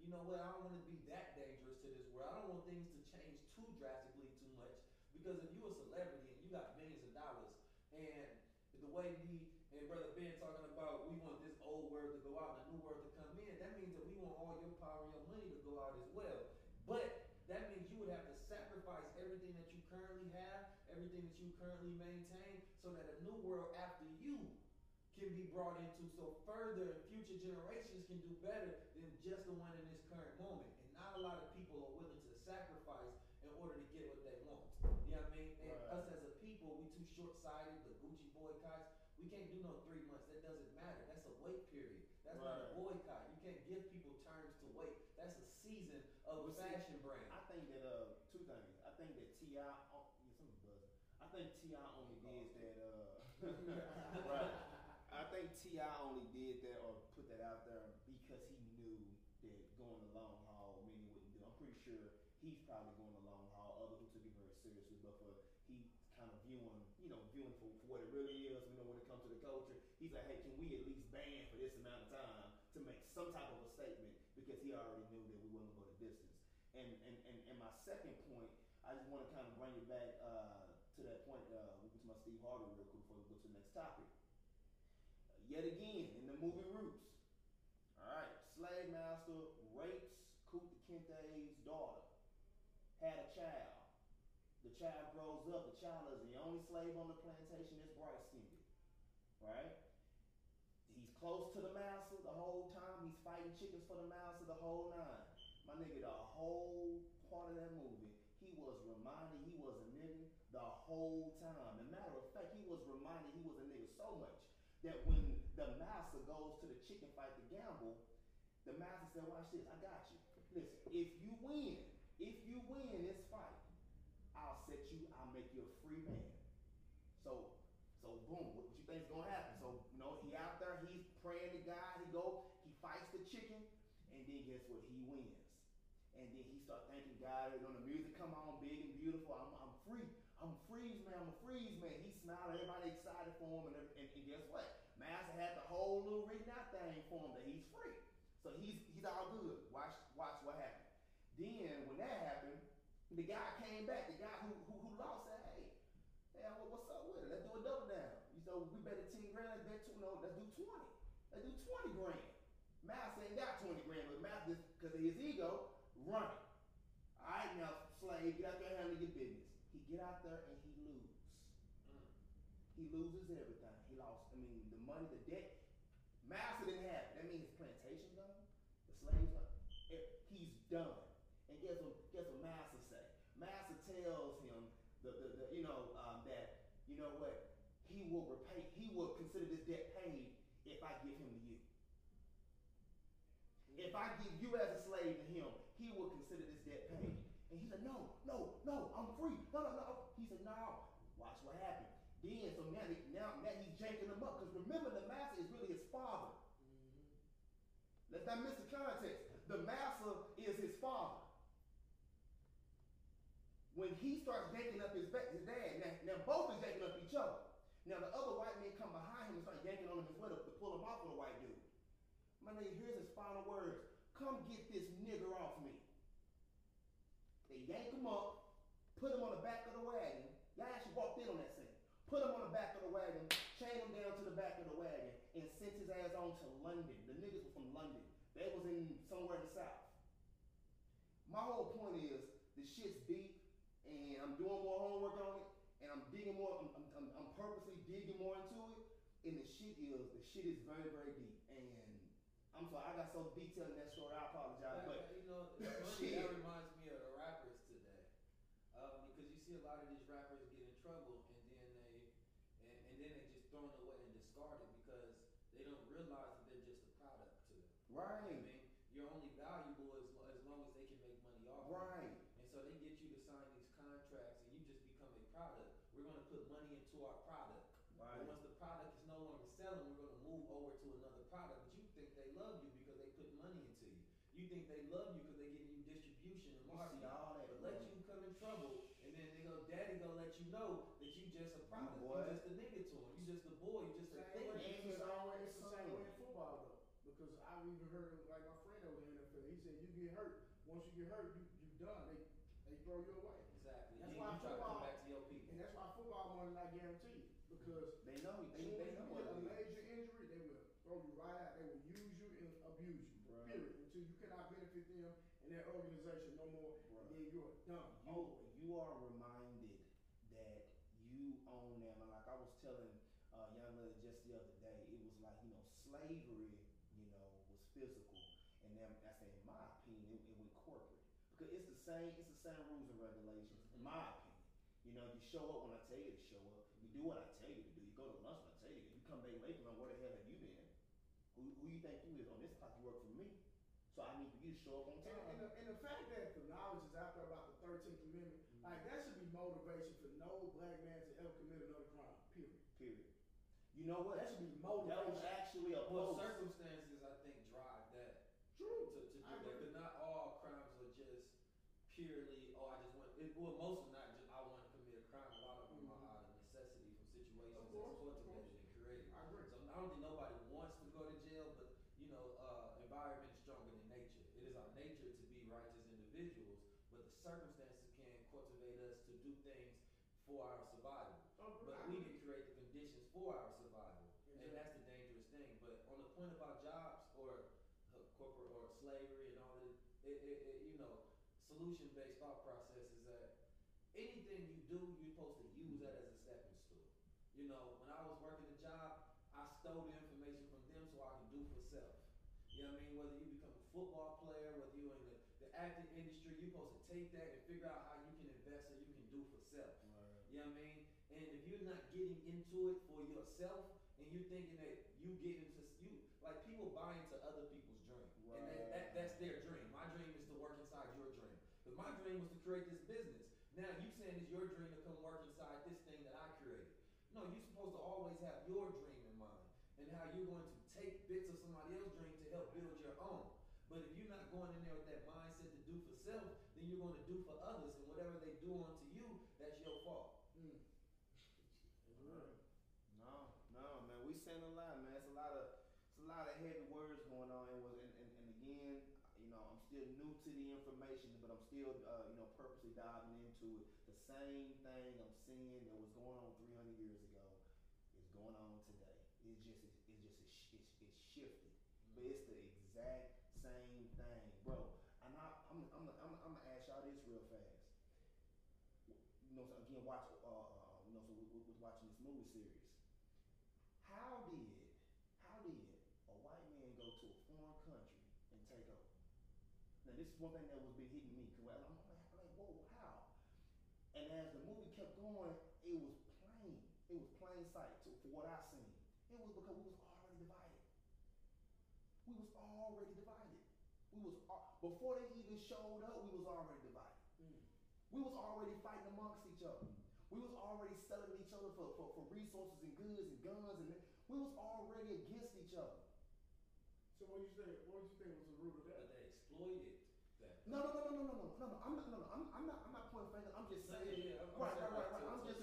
you know what, I don't want to be that dangerous to this world. I don't want things to change too drastically too much. Because if you're a celebrity and you got millions of dollars, and the way we and Brother Ben talking about we want this old world to go out and the new world to come in, that means that we want all your power and your money to go out as well. But that means you would have to sacrifice everything that you currently have, everything that you currently maintain, so that a new world after you can be brought into so further future generations can do better just the one in this current moment. And not a lot of people are willing to sacrifice in order to get what they want. You know what I mean? And Right. us as a people, we too short sighted, the Gucci boycotts. We can't do no three months. That doesn't matter. That's a wait period. That's not a boycott. You can't give people terms to wait. That's a season of a Well, see, fashion brand. I think that uh two things. I think that T.I., oh, yeah. I think T.I. only did that. Uh, right. I think T.I. only did that or put that out there because he knew that going the long haul many wouldn't do. I'm pretty sure he's probably going the long haul. Others who took it very seriously, but for he kind of viewing, you know, viewing for, for what it really is. You know, when it comes to the culture, he's like, hey, can we at least ban for this amount of time to make some type of a statement because he already knew that we wouldn't go the distance. And and, and, and my second point, I just want to kind of bring it back uh, to that point. Uh, we to my Steve Harvey real quick before we go to the next topic. yet again, in the movie Roots, all right, slave master rapes Kunta Kinte's daughter, had a child. The child grows up. The child is the only slave on the plantation that's bright skinned, right? He's close to the master the whole time. He's fighting chickens for the master the whole nine. My nigga, the whole part of that movie, he was reminded he was a nigga the whole time. As a matter of fact, he was reminded he was a nigga so much that when the master goes to the chicken fight to gamble, the master said, Watch this, I got you. Listen, if you win, if you win this fight, I'll set you, I'll make you a free man. So so boom, what, what you think's gonna happen? So you know, he out there, he's praying to God, he go, he fights the chicken, and then guess what? He wins. And then he start you know, the music come on big and beautiful. I'm, I'm free. I'm a freeze man. I'm a freeze man. He smiled. Everybody excited for him. And, and, and guess what? Master had the whole little written out thing for him that he's free. So he's he's all good. Watch watch what happened. Then when that happened, the guy came back. The guy who who, who lost said, "Hey, hey, what's up with it? Let's do a double down. You know, we bet at ten grand. Let's bet two. No, let's do twenty. Let's do twenty grand. Master ain't got twenty grand, but Master, because of his ego, run it. All right, now slave, get out there and handle your business. He get out there and he lose. He loses everything. He lost. I mean, the money, the debt. Master didn't have it. That means his plantation done. The slaves done. He's done. And guess what? Guess what Master say? Master tells him the, the, the you know um, that you know what he will repay. He will consider this debt paid if I give him to you. If I give you as a slave to him, he will consider this debt paid. And he said, no, no, no, I'm free. No, no, no. He said, no. Watch what happened. Then, so now, he, now, now he's janking them up. Because remember, the master is really his father. Mm-hmm. Let's not miss the context. The master is his father. When he starts yanking up his, his dad, now, now both is yanking up each other. Now the other white men come behind him and start yanking on him as well to, to pull him off of the white dude. My nigga, here's his final words. Come get yank him up, put him on the back of the wagon. Y'all actually walked in on that scene. Put him on the back of the wagon, chain him down to the back of the wagon, and sent his ass on to London. The niggas were from London. They was in somewhere in the south. My whole point is the shit's deep, and I'm doing more homework on it, and I'm digging more. I'm, I'm, I'm, purposely digging more into it, and the shit is the shit is very very deep. And I'm sorry, I got so detailed in that story. I apologize, but you know, it's funny, that reminds me of the rappers today, um, because you see a lot of these rappers get in trouble and then they and, and then they just thrown away and discarded because they don't realize that they're just a product to them. Right. I mean, you're only valuable as, lo- as long as they can make money off. of you. Right. And so they get you to sign these contracts and you just become a product. We're going to put money into our product. Right. But once the product is no longer selling, we're going to move over to another product. But you think they love you because they put money into you. You think they love you because they're giving you distribution and We see marketing. all that, But let you come in trouble, and then they go, Daddy gonna let you know that you just a product. You, boy. just a nigga to him. You just a boy. You just a Same thing. way, And it's the same way, always it's the same way in football though. Because I've even heard like my friend over in the NFL, he said you get hurt. Once you get hurt, you you done. They they throw you away. Exactly. That's Then why you try to football- come back to your people. And that's why football money not guaranteed. Because They know. They, soon they as know you what get a it is. major injury, they will throw you right out. They will use you and abuse you. Bruh. Period. Until you cannot benefit them and their organization no more. Bruh. And then you're done. You you are reminded that you own them, and like I was telling uh, young lady just the other day, it was like you know slavery, you know, was physical, and then I say in my opinion, it, it went corporate because it's the same it's the same rules and regulations. In my opinion, you know, you show up when I tell you to show up, you do what I tell you to do, you go to lunch when I tell you to. You come back late, man, where the hell have you been? Who who you think you is on this clock? You work for me, so I need for you to show up on And, time. and, the, and the fact that the knowledge is out there about the 13th Amendment, like that should be motivation for no black man to ever commit another crime. Period. Period. You know what? That should be That was actually a Well, post. circumstances I think drive that True. to, to do I that. agree. But not all crimes are just purely. Oh, I just want. It, well, most are not just. I want to commit a crime. A lot of them are out of necessity from situations Of that's course, of cultivated and created. I agree. So I don't think nobody wants to go to jail, but you know, uh, environment is stronger than nature. It is our nature to be righteous individuals, but the circumstances can cultivate us to do things for our survival. Oh, But I we agree. can create the conditions for our survival, and Exactly. that's the dangerous thing. But on the point about jobs or uh, corporate or slavery and all that, it, it, it, you know, solution-based thought process is that anything you do, you're supposed to use that as a stepping stool. You know, when I was working a job, I stole the information from them so I can do for self. You know what I mean? Whether you become a football player, whether you're in the, the acting industry, you're supposed to take that and figure out how you can invest so you can do for self. You know what I mean? And if you're not getting into it for yourself and you're thinking that was to create this business. Now you saying it's your dream to come work inside this thing that I created. No, you're supposed to always have your dream in mind and how you're going to take bits of somebody else's dream to help build your own. But if you're not going in there with that mindset to do for self, then you're going to do for others, and whatever they do unto you, that's your fault. Mm. No, no, man. We saying a lot, man. It's a lot of it's a lot of heavy words going on. And was and, and, and again, you know, I'm still new to the information, but I'm still uh, you know purposely diving into it. The same thing I'm seeing that was going on 300 years ago is going on today. It's just it's, just it's, it's, shifted, but it's the exact same thing, bro. And I, I'm I'm I'm, I'm gonna ask y'all this real fast. You know, so again, watch. Uh, uh, you know, so we, we watching this movie series. How did how did a white man go to a foreign country and take over? Now this is one thing that was been hitting me Before they even showed up, we was already divided. Mm. We was already fighting amongst each other. We was already selling each other for, for, for resources and goods and guns, and we was already against each other. So what you say? What you think was the root of that? They exploited. That. No, no, no, no, no, no, no, no. I'm not, no, no. I'm, I'm not. I'm not pointing fingers. I'm just saying. Yeah, yeah. I'm right, right, right, right. I'm just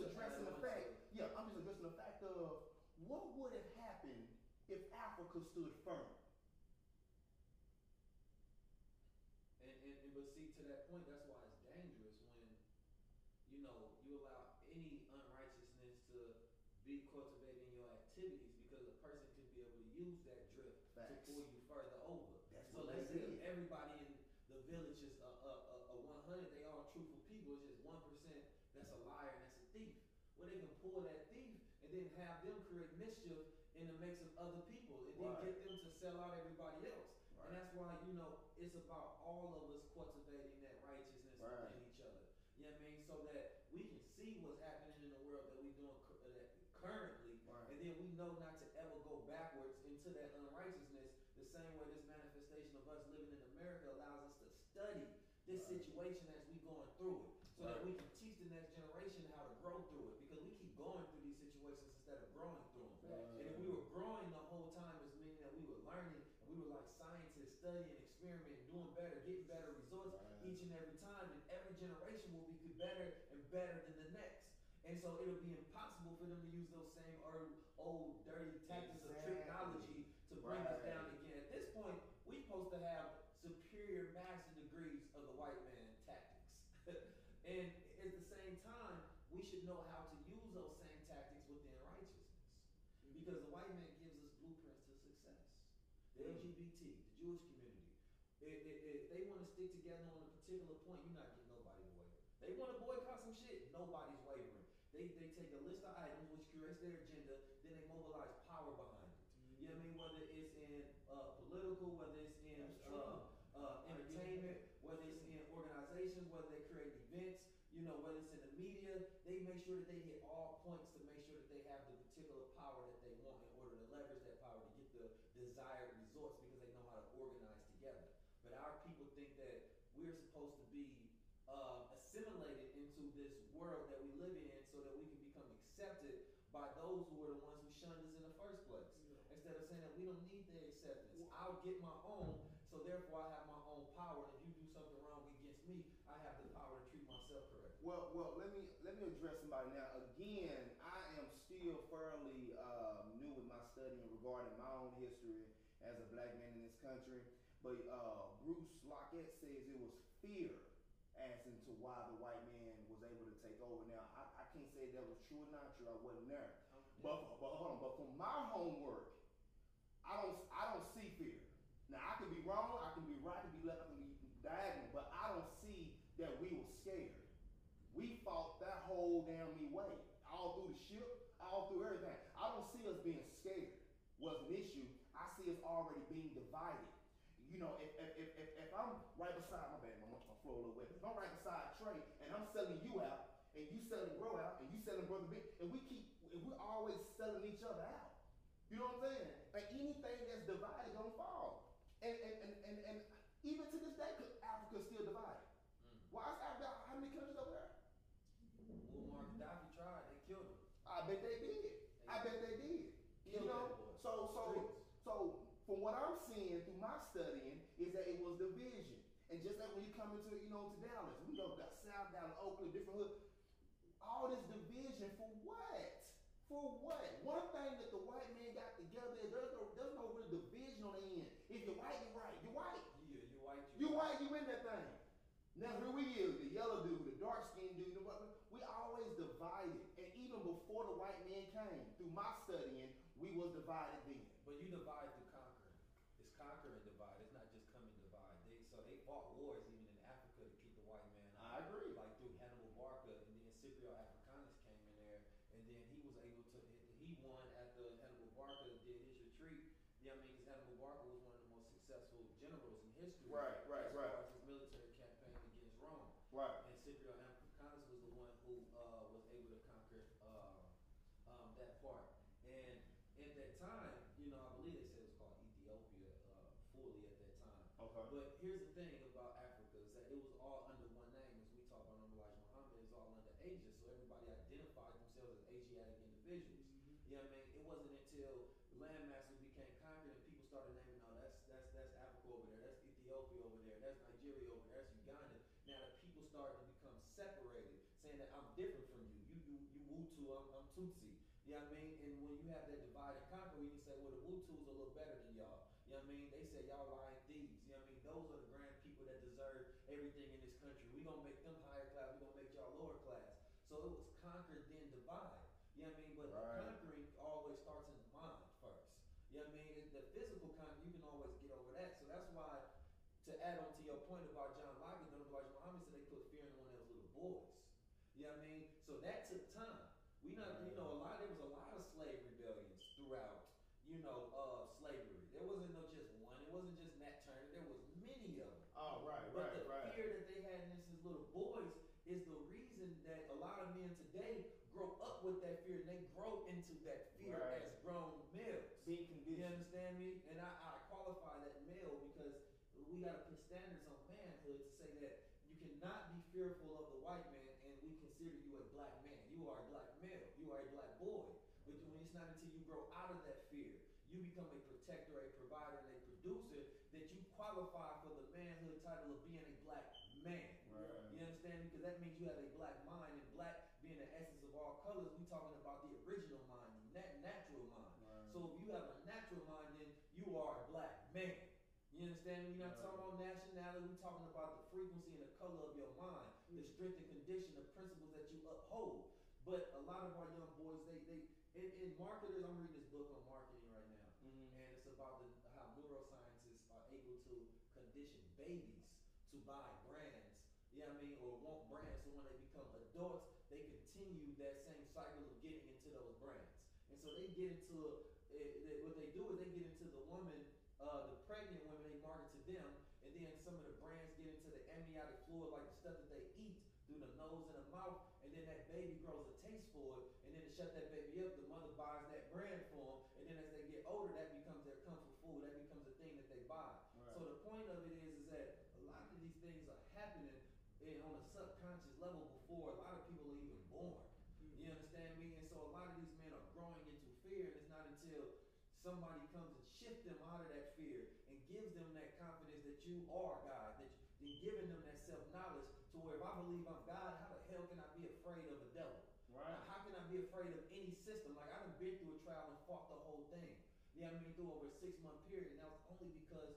activities because a person could be able to use that drift Facts. to pull you further over. That's so let's say if everybody in the village is a, a, a, a 100, they all truthful people. It's just one percent that's a liar and that's a thief. Well, they can pull that thief and then have them create mischief in the makes of other people, and then get them to sell out everybody else. Right. And that's why you know it's about all of us cultivating that righteousness Right. within each other. You know what I mean? So that we can see what's happening in the world that we're doing cu- uh, that currently, Right. and then we know not to ever go backwards into that unrighteousness. The same way this manifestation of us living in America allows us to study this situation as we going through it, so that we can teach the next generation how to grow through it. Because we keep going through these situations instead of growing through them. Right. And if we were growing the whole time, it's meaning that we were learning and we were like scientists, studying, experimenting, doing better, getting better results Right. each and every time. And every generation will be better and better than the next. And so it'll be impossible for them to use those same old, old dirty tactics of Exactly. technology to bring us Right. down again. At this point, we're supposed to have superior master degrees of the white man tactics. and at the same time, we should know how to use those same tactics within righteousness. Because the white man gives us blueprints to success. The LGBT, the Jewish community, if, if, if they want to stick together on a particular point, you're not getting nobody to waver. They want to boycott some shit, nobody's wavering. They, they take a list of items which curates their agenda, then they mobilize power behind it. You know what I mean? Whether it's in uh, political, whether it's in uh, uh, entertainment, whether it's in organizations, whether they create events, you know, whether it's in the media, they make sure that they hit all points to make sure that they have the particular power that they want in order to leverage that power to get the desired results because they know how to organize together. But our people think that we're supposed to be uh, assimilated into this world that we live in so that we can become accepted by those who were the ones who shunned us in the first place. Instead of saying that we don't need their acceptance, I'll get my own, so therefore I have my own power. And if you do something wrong against me, I have the power to treat myself correctly. Well, well, let me let me address somebody now. Again, I am still fairly uh, new with my studying regarding my own history as a black man in this country. But uh, Bruce Lockett says it was fear as into why the white man was able to take over. Now, I, I can't say that was true or not true. I wasn't there. But, but hold on. But from my homework, I don't I don't see fear. Now I could be wrong, I can be right, I can be left, I can be diagonal, but I don't see that we were scared. We fought that whole damn me way, all through the ship, all through everything. I don't see us being scared was an issue. I see us already being divided. You know, if if, if, if, I'm right beside my bad, my, my flow a little wet. If I'm right beside Trey and I'm selling you out, and you selling Grow out, and you selling Brother Big, and we keep, and we're always selling each other out. You know what I'm saying? Like anything that's divided gonna fall. And and, and, and, and even to this day, 'cause Africa's still divided. Why is Africa? How many countries over there? Muammar Gaddafi tried, they killed him. I bet they did. I bet they did. You Killed that know, boy. so so Streets. so from what I'm seeing through my studying is that it was division. And just like when you come into you know to Dallas, we go got South Dallas, Oakland, different hood. All this division for what? For what? One thing that the white man got together is there's no there's no real division on the end. If you're white, you're right. You're white. Yeah, you're white, You're white, you in that thing. Now here we is, the yellow dude, the dark skinned dude, the what- we always divided. And even before the white man came, through my studying, we was divided then. But you divide through conquering. It's conquer and divide. It's not just come and divide. They, so they fought wars even in Africa to keep the white man I out. agree. Like through Hannibal Barca, and then Scipio Africanus came in there, and then he was able to. He won after Hannibal Barca did his retreat. You know what I mean? Because Hannibal Barca was one of the most successful generals in history. Right, right, as right. far as his military campaign against Rome. Right. And Scipio Africanus was the one who uh, was able to conquer uh, um, that part. And at that time, you know, I believe they said it was called Ethiopia uh, fully at that time. Okay. But here's the thing about Africa is that it was all under one name. As we talk about Elijah Muhammad, it's all under Asia. So everybody identified themselves as Asiatic individuals. You know what I mean? It wasn't until landmasses became conquered and people started naming, oh, that's that's that's Africa over there, that's Ethiopia over there, that's Nigeria over there, that's Uganda. Now the people started to become separated, saying that I'm different from you. You you you Hutu, I'm, I'm Tutsi. You know what I mean? And when you have that divide and conquer, you can say, well, the Hutus are a little better than y'all. You know what I mean? They say y'all lying thieves. You know what I mean? Those are the grand people that deserve everything in this country. We're gonna make them higher class. We're gonna make y'all lower class. So it was conquer then divide. You know what I mean? But Right. the conquering always starts in the mind first. You know what I mean? The physical conquer, you can always get over that. So that's why, to add on to your point about John Locke and Elijah Muhammad said they put fear in one of those little boys. You know what I mean? So that took time. We not, you know, a lot. There was a lot of slave rebellions throughout. You know, uh, slavery. There wasn't no just one. It wasn't just Nat Turner. There was many of them. Oh, right, But right, the right. fear that they had in this as little boys is the reason that a lot of men today grow up with that fear and they grow into that fear Right. as grown males. Being You conditioned. understand me? And I, I qualify that male because we got to put standards on manhood to say that you cannot be fearful of the white man and we consider you a black man. You are a black male. You are a black boy. But when it's not until you grow out of that fear, you become a protector, a provider, and a producer that you qualify for the manhood title of being a black man. Right. You understand? Because that means you have a black mind, and black being the essence of all colors, we talking about the original mind, the natural mind. Right. So if you have a natural mind, then you are a black man. You understand? We're not talking about nationality. We're talking about the frequency and the color of the strength and condition, the principles that you uphold. But a lot of our young boys, they they in, in marketers. I'm reading this book on marketing right now, Mhm. and it's about the, how neuroscientists are able to condition babies to buy brands. You know what I mean? Or want brands. So when they become adults, they continue that same cycle of getting into those brands. And so they get into it, they- what they do is they get into the woman, uh, the pregnant women, they market to them, and then some of the brands get into the amniotic fluid, like the stuff that they eat through the nose and the mouth, and then that baby grows a taste for it, and then to shut that baby up, the mother buys that brand for them, and then as they get older, that becomes their comfort food, that becomes the thing that they buy. Right. So the point of it is, is that a lot of these things are happening in, on a subconscious level before a lot of people are even born. You understand me? And so a lot of these men are growing into fear, and it's not until somebody comes and shift them out of that fear and gives them that confidence that you are God, that you, then giving them that self knowledge to where if I believe I'm God, how the hell can I be afraid of a devil? Right. How can I be afraid of any system? Like I done been through a trial and fought the whole what I mean? Through over a six month period, and that was only because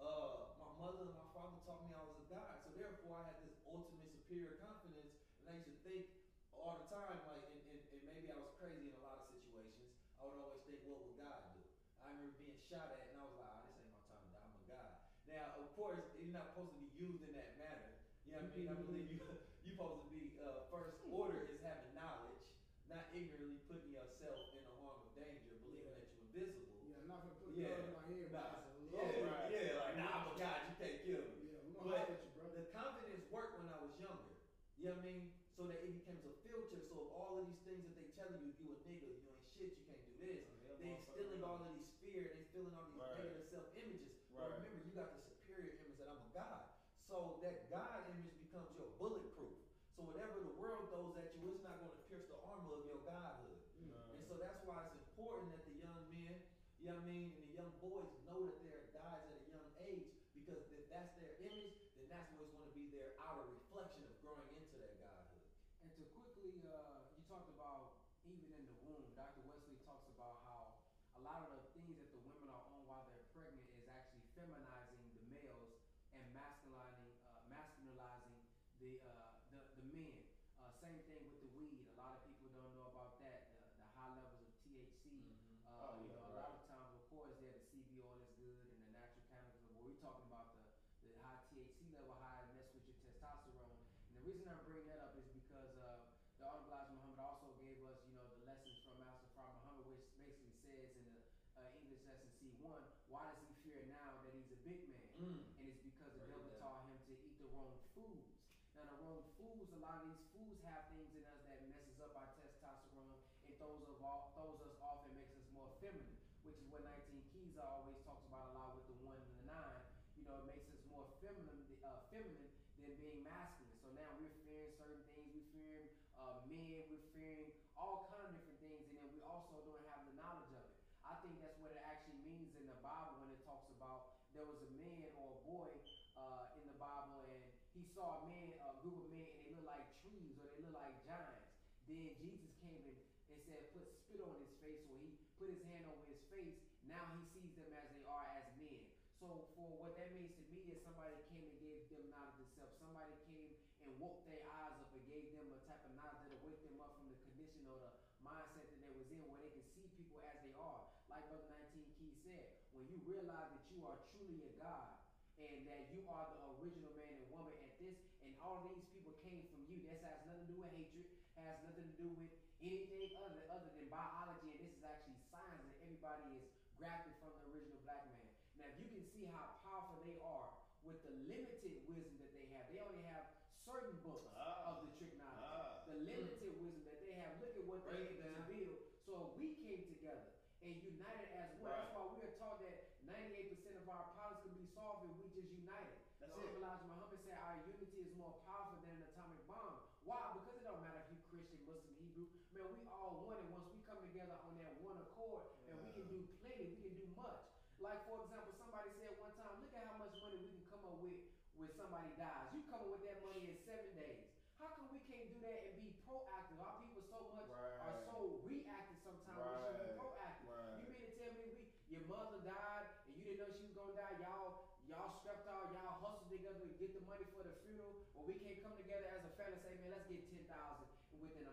uh, my mother and my father taught me I was a God. So therefore, I had this ultimate superior confidence, and I used to think all the time, like, and, and, and maybe I was crazy in a lot of situations. I would always think, what would God do? I remember being shot at, and I was like, ah, this ain't my time to die. I'm a God. Now, of course, you're not supposed to be used in that manner. You know what I mean? I believe you you supposed to be uh, first order is having knowledge, not ignorantly putting yourself in a harm of danger, believing that you're invisible. Yeah, I'm not gonna put a Yeah, gun in my head, but nah, it's a yeah, little- Right. yeah, like nah, I'm a god, you can't kill me. Yeah, we gonna But holler at you, bro. the confidence worked when I was younger. You know what I mean? So that it becomes a filter. So of all of these things that they telling you, you a nigga, you ain't shit, you can't do this. Oh, yeah, they instilling all of these fear, they instilling all these Right. negative self images. But Right. remember, you got the superior image that I'm a god. So that God image becomes your bulletproof. So whatever the world throws at you, it's not going to pierce the armor of your godhood. Right. And so that's why it's important that the young men, you know what I mean, and the young boys know that they're guys at a young age because if that's their image, then that's what's going to be their outer reflection of growing into that godhood. And to quickly, uh, you talked about even in the womb. Dr. Wesley talks about how a lot of the things that the women are on while they're pregnant is actually feminizing the males and masculinizing, uh, masculinizing the, uh, the the men. Uh, same thing with the weed. A lot of people don't know about that. The, the high levels of THC. Mhm. Uh, Oh, you yeah, know, a lot of times, of course, yeah, the CB oil is good and the natural cannabis. But we're talking about the the high THC level, high mess with your testosterone. And the reason I bring that up is because uh, the Honorable Muhammad also gave us, you know, the lessons from Master Fard Muhammad, which basically says in the uh, English lesson C1, why does he fear now that he's a big man? Mm. And it's because the Break it devil down. taught him to eat the wrong foods. Now the wrong foods, a lot of these foods have things in us that messes up our testosterone and throws us off, throws us off and makes us more feminine, which is what 19 Keys always talks about a lot with the one and the nine. You know, it makes us more feminine, uh, feminine than being masculine. So now we're fearing certain things. We're fearing uh, men. We're fearing all kind of different things, and then we also don't have the knowledge of it. I think that's what it actually means in the Bible when it talks about there was a man or a boy uh, in the Bible and he saw a man, a group of men, and they looked like trees or they looked like giants. Then Jesus came and, and said, put spit on his face, or he put his hand over his face. Now he sees them as they are as men. So for what that means to me is somebody came and gave them knowledge self. Somebody came and woke their eyes up and gave them a type of knowledge that'll wake them up from the condition or the mindset that they was in where they can see people as they are. Like Brother 19 Key said, when you realize that you are truly a God and that you are the original man and woman at this, and all these people came from you. This has nothing to do with hatred, has nothing to do with anything other, other than biology, and this is actually science that everybody is grafted from the original black man. Now, if you can see how powerful they are with the limited wisdom that they have, they only have certain books Ah. of the. Ah. The limited wisdom that they have, look at what Break they able to build. So if we came together and united as well, that's Right. why we are taught that 98% of our problems can be solved if we just united. That's so it. Elijah Muhammad said our unity is more powerful than an atomic bomb. Why? Because it don't matter if you Christian, Muslim, Hebrew. Man, we all one, and once we come together on that one accord, and we can do plenty, we can do much. Like for example, somebody said one time, look at how much money we can come up with when somebody dies. You come up with that money in seven days. How come we can't do that and be proactive? Our people so much are Right. so reactive sometimes. We should be Right. proactive. Right. You mean to tell me we your mother died and you didn't know she was gonna die? Y'all y'all stepped out, y'all hustled together to get the money for the funeral, but we can't come together as a family and say, man, let's get ten thousand within a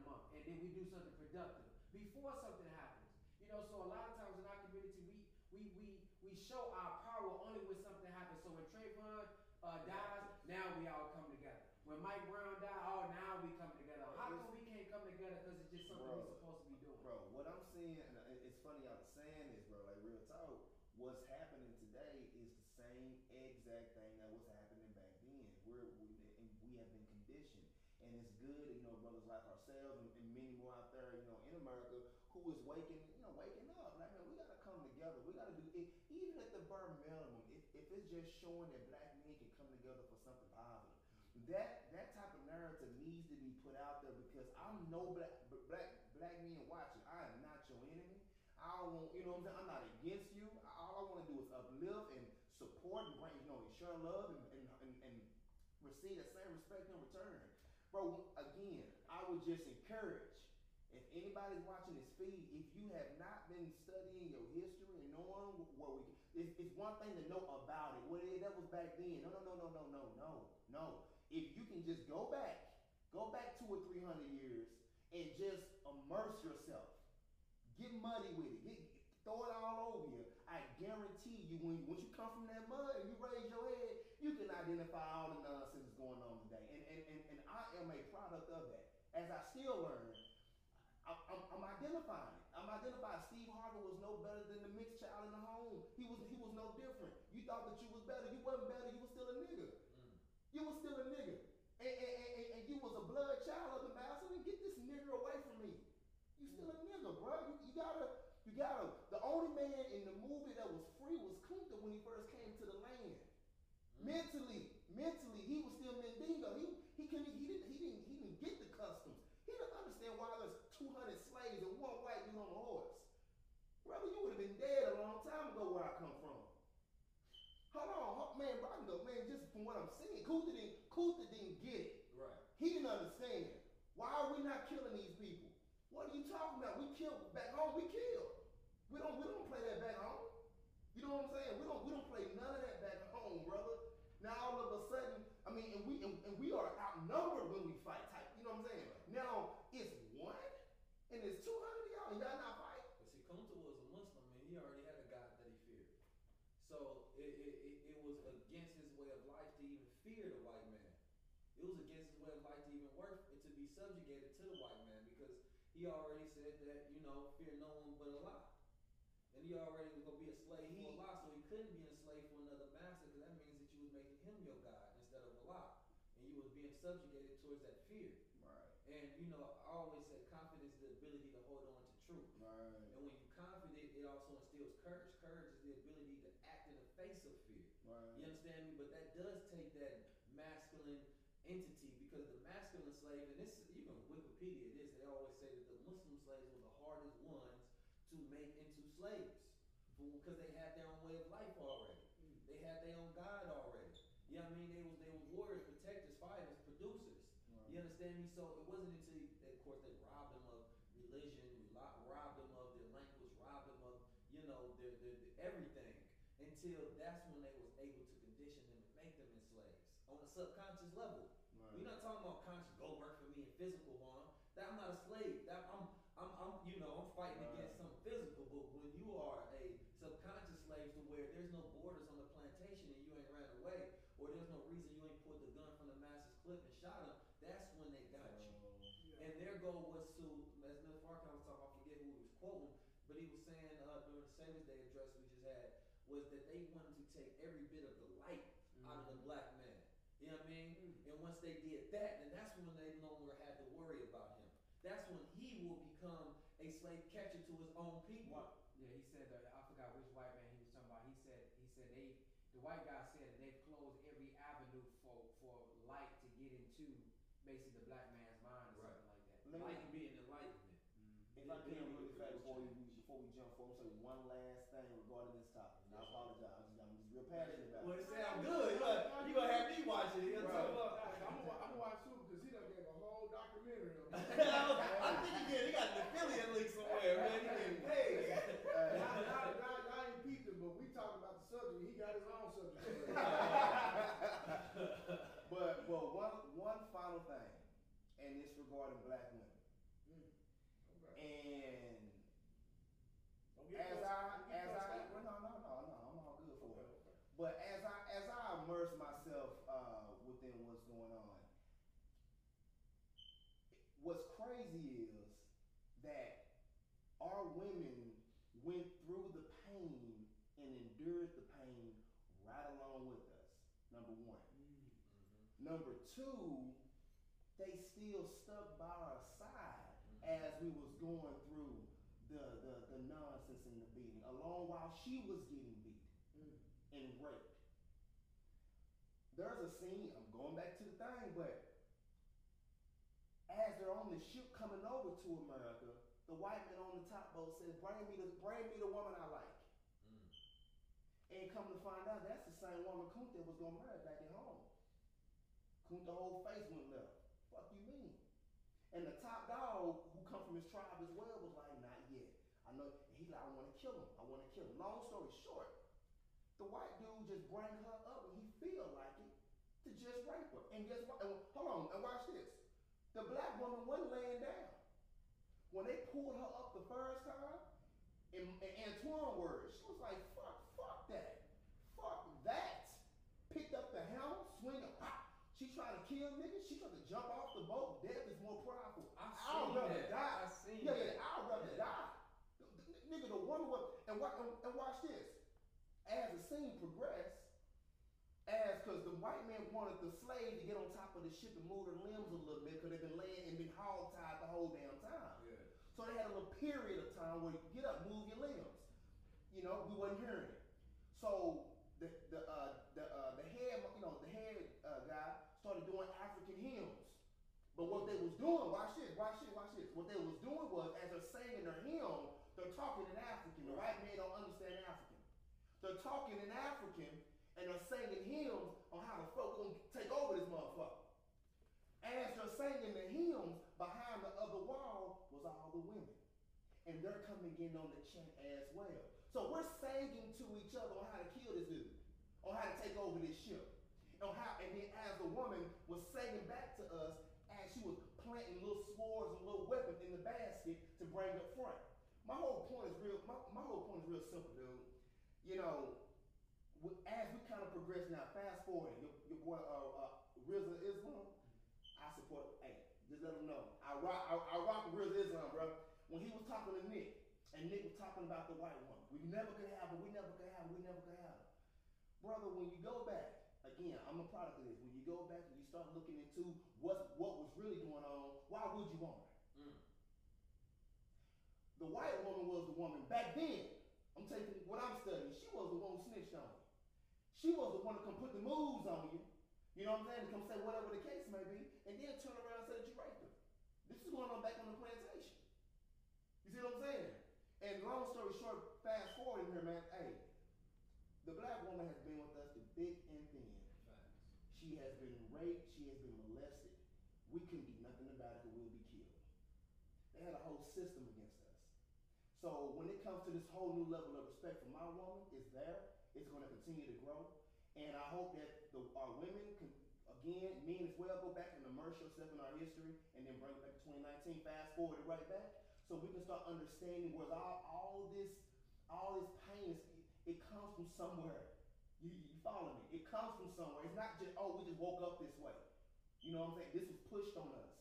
do something productive before something happens. You know, so a lot of times in our community, we we we we show our power only when something happens. So when Trayvon uh, dies, now we all come together. When Mike Brown died, oh, now we come together. How come we can't come together? Because it's just something we're supposed to be doing. Bro, what I'm seeing, and it's funny y'all saying this, bro, like real talk. What's happening today is the same exact thing that was happening back then. We're, we, and we have been conditioned. And it's good, you know, brothers like ourselves and, and many more out there, you know, in America is waking, you know, waking up. Like, man, we gotta come together. We gotta do it, even at the bare minimum. If, if it's just showing that black men can come together for something positive, that that type of narrative needs to be put out there because I'm no black black black men watching. I am not your enemy. I don't want, you know what I'm saying? I'm not against you. All I want to do is uplift and support and bring, you know, share love and, and, and, and receive that same respect in return. Bro, again, I would just encourage if anybody's watching this have not been studying your history and knowing what we, it's, it's one thing to know about it. Is, that was back then. No, no, no, no, no, no, no, no. If you can just go back, go back two or three hundred years and just immerse yourself. Get muddy with it. Get, throw it all over you. I guarantee you, when once you come from that mud and you raise your head, you can identify all the nonsense going on today. And and, and, and I am a product of that. As I still learn, I, I'm, I'm identifying it. Steve Harvey was no better than the mixed child in the home. He was he was no different. You thought that you was better. You wasn't better. You was still a nigga. You was still a nigga. And, and, and, and- you was a blood child of the master. And get this nigga away from me. You still a nigga, bro. You, you gotta, you gotta. The only man in the movie that was free was Kunta when he first came to the land. Mm. Mentally, mentally, he was still Mandingo. He he couldn't, he didn't, he didn't, he didn't get the customs. He didn't understand why there's 200 slaves and one white dude on a horse. Brother, you would have been dead a long time ago where I come from. Hold on, hold- man, bro, I can go, man, just from what I'm seeing, Kunta didn't, Kunta didn't get it. Right. He didn't understand. Why are we not killing these people? What are you talking about? We killed back home. We killed. We don't. We don't play that back home. You know what I'm saying? We don't. We don't play none of that back home, brother. Now all of a sudden, I mean, and we and, and we are outnumbered when we fight. Type. You know what I'm saying? Now it's one, and it's two hundred of y'all, and y'all not fight. But see, Kunta was a Muslim and he already had a God that he feared. So it, it, it, it was against his way of life to even fear the white man. It was against his way of life to even work and to be subjugated to the white man because he already said that, you know, fear no one but Allah. And he already was going to be a slave He- for Allah, so he couldn't be a slave for another master because that means that you was making him your God instead of Allah. And you was being subjugated towards that fear. Right. And, you know, I always say confidence is the ability to hold on to truth. Right. And when you're confident, it also instills courage. Courage is the ability to act in the face of fear. Right. You understand me? But that does take that masculine entity because the masculine slave, and this is even Wikipedia, this they always say that the Muslim slaves were the hardest ones to make into slaves because they had their own way of life already. Mm. They had their own God already. You know what I mean? They was they were warriors, protectors, fighters, producers. You understand me? So it wasn't until, of course, they robbed them of religion, ro- robbed them of their language, robbed them of, you know, their, their, their everything. Until that's when they was able to condition them and make them in slaves on a subconscious level. Right. We're not talking about conscious, go work for me and physical harm. That I'm not a slave. That I'm, I'm, I'm you know, I'm fighting against some physical. But when you are a subconscious slave to where there's no borders on the plantation and you ain't ran away, or there's no reason you ain't pulled the gun from the master's clip and shot him, that's when they got you. And their goal was to, as Mr. Farrakhan was talking, I forget who he was quoting, but he was saying uh, during the Savior's Day address we just had, was that they wanted to take every bit of the light mm. out of the black man. You know what I mean? Mm. And once they did that, then that's when they no longer had to worry about him. That's when he will become a slave catcher to his own people. Yeah, he said that I forgot which white man he was talking about. He said he said they the white guy said they've closed every avenue for for light to get into basically the black man's mind or Right. something like that. Let Light and being enlightenment. If I can really fast before we before we jump forward, say one last thing regarding this topic. And I Yes. apologize. I'm just, I'm just real passionate about Well, it. it sound good. You gonna, you gonna have me watch it. You Right. gonna talk about. I'm gonna, I'm gonna watch too because he done gave a whole documentary of it. I think he get he got an affiliate link somewhere, man. He getting paid. Y'all, y'all, y'all, y'all ain't peeped it, but we talking about the subject. He got his own subject. But but one one final thing, and it's regarding black women. And Don't get as cussed- I don't get as cussed I out. well, no no no no I'm all good for Okay, it. okay. But as I as I immerse myself uh, within what's going on, what's crazy is that our women went through the pain and endured the pain right along with us. Number one. Number two, they still stuck by our side mm-hmm. as we was going through the, the, the nonsense and the beating, along while she was getting beat mm. and raped. There's a scene, I'm going back to the thing, but as they're on the ship coming over to America, the white man on the top boat says, Bring me the bring me the woman I like. Mm. And come to find out that's the same woman Kunta was gonna marry back. Kunta whole face went left. Fuck you mean? And the top dog who come from his tribe as well was like, not yet. I know and he like, I wanna kill him. I wanna kill him. Long story short, the white dude just bring her up and he feel like it to just rape her. And guess what? And hold on, and watch this. The black woman wasn't laying down. When they pulled her up the first time, in, in Antoine words, she was like, fuck, fuck that. Fuck that. Picked up the hammer, swinging. She tried to kill niggas. She tried to jump off the boat. Death is more powerful. I I'd seen rather that. die. I seen yeah, that. yeah, I'd rather Yeah. die. The- the- Nigga, the woman was, and, wa- and, and watch this. As the scene progressed, as because the white man wanted the slave to get on top of the ship and move their limbs a little bit because they've been laying and been hog tied the whole damn time. Yeah. So they had a little period of time where you get up, move your limbs. You know, we wasn't hearing it. So the the uh, the head, you know, the head uh, guy started doing African hymns. But what they was doing, watch this, watch this, watch this. What they was doing was, as they're singing their hymn, they're talking in African. The white man don't understand African. They're talking in African and they're singing hymns on how the fuck we're gonna take over this motherfucker. As they're singing the hymns, behind the other wall was all the women. And they're coming in on the chant as well. So we're singing to each other on how to kill this dude, on how to take over this ship. On how, and then as the woman was singing back to us, planting little swords and little weapons in the basket to bring up front. My whole point is real. My, my whole point is real simple, dude. You know, as we kind of progress now, fast forward, your, your boy uh, uh, Islam, I support. Hey, just let him know. I rock. I, I rock with Islam, bro. When he was talking to Nick, and Nick was talking about the white woman, we never could have her. We never could have her. We never could have her, brother. When you go back. Again, I'm a product of this. When you go back and you start looking into what's what was really going on, why would you want her? Mm. The white woman was the woman back then. I'm taking what I'm studying. She was the one who snitched on you. She was the one to come put the moves on you. You know what I'm saying? To come say whatever the case may be, and then turn around and say that you raped her. This is going on back on the plantation. You see what I'm saying? And long story short, fast forward in here, man. Hey, the black woman has been with us through thick and thin. She has been raped. She has been molested. We couldn't do nothing about it, or we'll be killed. They had a whole system against us. So when it comes to this whole new level of respect for my woman, it's there. It's going to continue to grow, and I hope that the, our women can again, men as well, go back and immerse yourself in our history and then bring it back to 2019, fast forward it right back. So we can start understanding where all, all this, all this pain is, it, it comes from somewhere. You, you follow me? It comes from somewhere. It's not just, oh, we just woke up this way. You know what I'm saying? This was pushed on us.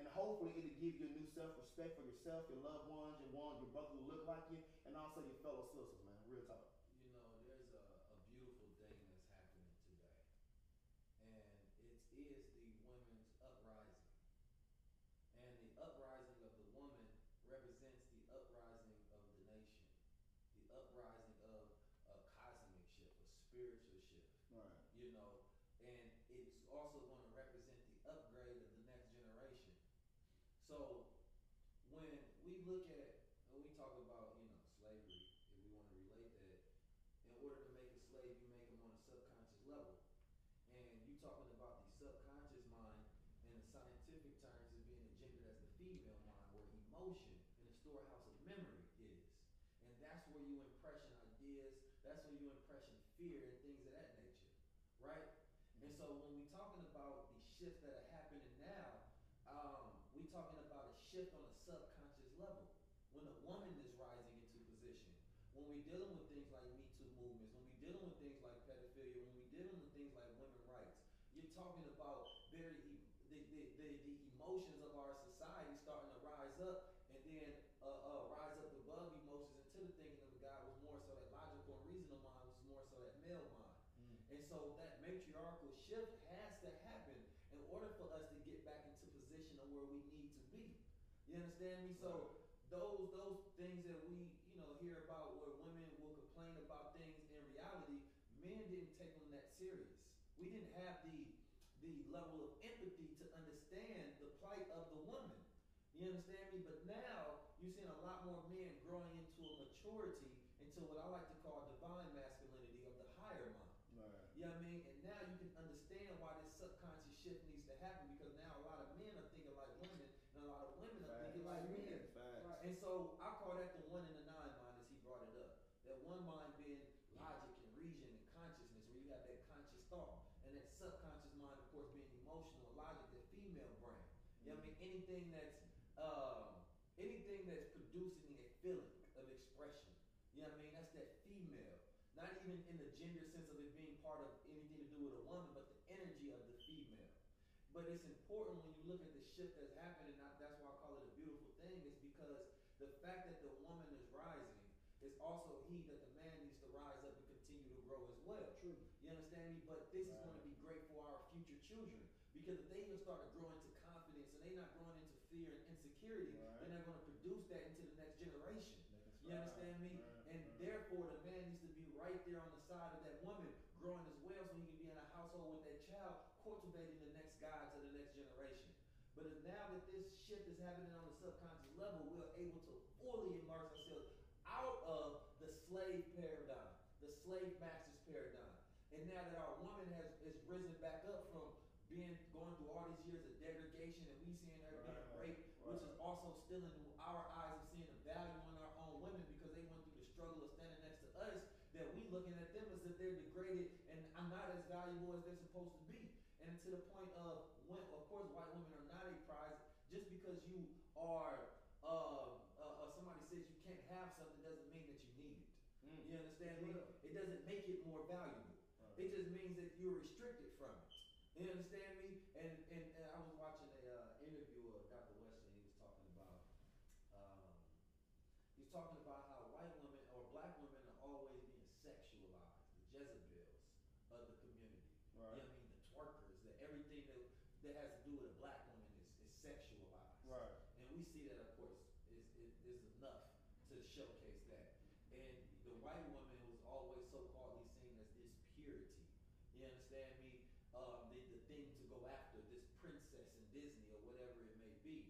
And hopefully it'll give you a new self-respect for yourself, your loved ones, your ones, your brothers who look like you, and also your fellow sisters, man. Real talk. You know, there's a, a beautiful thing that's happening today, and it is the women's uprising. And the uprising of the woman represents the uprising of the nation, the uprising of a cosmic shift, a spiritual shift. Right. You know, and it's also going to represent the upgrade of the next generation. So when we look at when we talk about you know slavery, if we want to relate that, in order to make a slave, you make him on a subconscious level, and you talking about the subconscious mind in the scientific terms is being engendered as the female mind, where emotion and the storehouse of memory is, and that's where you impression ideas. That's where you impression fear and things of that nature, right? And so when we talking about the shifts that are happening now, um, we talking about a shift on a subconscious level. When a woman is rising into position, when we're dealing with things like Me Too movements, when we're dealing with things like pedophilia, when we're dealing with things like women's rights, you're talking about very e- the, the, the, the emotions of our society starting to rise up and then uh, uh, rise up above emotions into the thinking of God was more so that logical and reasonable mind was more so that male mind. And so that matriarchal shift has to happen in order for us to get back into position of where we need to be. You understand me? So those those things that we you know hear about where women will complain about things in reality, men didn't take them that serious. We didn't have the the level of empathy to understand the plight of the woman. You understand me? But now you're seeing a lot more men growing into a maturity into what I like to call divine masculinity of the higher mind. Right. You know what I mean? And now you can understand why this subconscious shift needs to happen because now a lot of men are thinking like women and a lot of women are thinking like men. Facts. And so I call that the one and the nine mind as he brought it up. That one mind being logic and reason and consciousness, where you have that conscious thought. And that subconscious mind, of course, being emotional and logic, that female brain. You know what I mean? Anything that's um, anything that's producing a feeling of expression. You know what I mean? That's that female. Not even in the gender sense of it being part of anything to do with a woman, but the energy of the female. But it's important when you look at the shift that's happening, and that's why I call it a beautiful thing, is because the fact that the woman is rising is also he that the man needs to rise up and continue to grow as well. True. You understand me? But this is going to be great for our future children. Because if they even start to grow into confidence and they're not growing into fear and insecurity, Right. they're not going to produce that into the next generation. Can You understand me? Right, And right. therefore, the man needs to be right there on the side of that woman, growing as well, so he can be in a household with that child, cultivating the next guy to the next generation. But if now that this shift is happening on the subconscious level, we're able to fully immerse ourselves out of the slave paradigm, the slave master's paradigm. And now that our woman has is risen back up from being going through all these years of degradation and we seeing her being Right, raped, which is right. Also still in our eyes of seeing the value in our own women because they went through the struggle of standing next to us, that we looking at them as if they're degraded and I'm not as valuable as they're supposed to be. And to the point of when, of course, white women are not a prize. Just because you are, uh, uh, uh, somebody says you can't have something doesn't mean that you need it. Mm. You understand me? It doesn't make it more valuable. Right. It just means that you're restricted from it. You understand me? And and, and I was watching a uh, interview of Dr. Wesley. He was talking about um, he's talking about how white women or black women are always being sexualized, the Jezebels of the community. You know Right. what I mean? The twerkers, that everything that that has to do with a black woman is, is sexualized. Right. And we see that, of course, is, is, is enough to showcase that. And the white woman was always so calledly seen as this purity. You understand me? Um, the, the thing to go after, this princess in Disney or whatever it may be.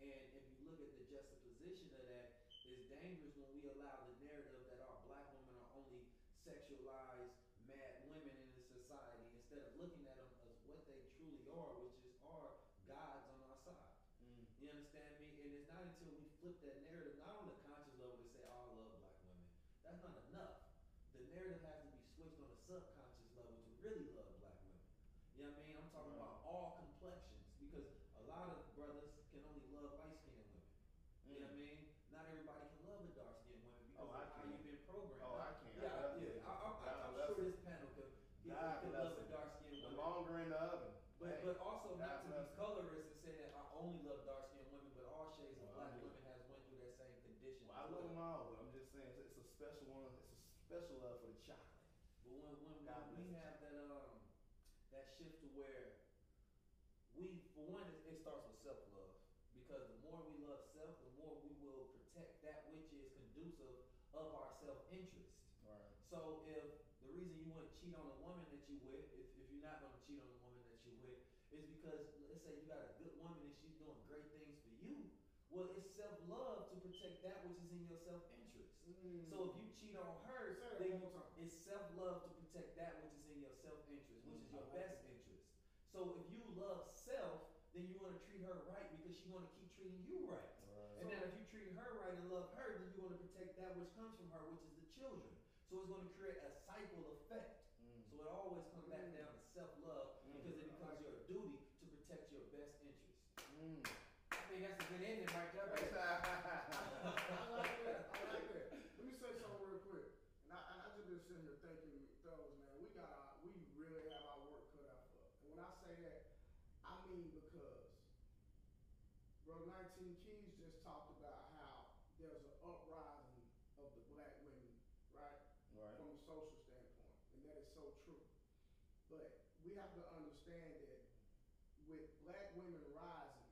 And if you look at the juxtaposition of that, it's dangerous when we allow the narrative that our black women are only sexualized mad women in the society instead of looking at them as what they truly are, which is are gods on our side. Mm. You understand me? And it's not until we flip that narrative, not on the conscious level to say, oh, I love black women. That's not enough. The narrative has to be switched on a subconscious level to really love black women. You know what I mean? I'm talking about God could bless love a him. dark skinned The woman. longer in the oven. But Hey, but also God not to be bless him. colorist and say that I only love dark skinned women, but all shades of Well, black I do. women has went through that same condition. Well, I as love well. them all, but I'm just saying it's, it's a special one. It's a special love for the chocolate. But when when, God when we have that um that shift to where we for one it, it starts with self love because the more we love self, the more we will protect that which is conducive of our self interest. Right. So if the reason you want to cheat on a woman that you with, if, if you're not going to cheat on a woman that you with, is because let's say you got a good woman and she's doing great things for you. Well, it's self love to protect that which is in your self interest. Mm. So if you cheat on her, then it's self love to protect that which is in your self interest, which is your Mm, like best interest. So if you love self, then you want to treat her right because she's going to keep treating you right. Right. And then if you treat her right and love her, then you want to protect that which comes from her, which is the children. So it's going to create a cycle effect. Mm. So it always comes back Mm. down to self love Mm. because it becomes your duty to protect your best interest. Mm. I think that's a good ending right there. baby. I like that. I like that. Let me say something real quick. And I, and I just been sitting here thinking, fellas, man, we got our, we really have our work cut out for us. And when I say that, I mean because Bro 19 Keys just talked about how there's an uprising of the black women, right? Right. From a social standpoint. And that is so true. But we have to understand that with black women rising,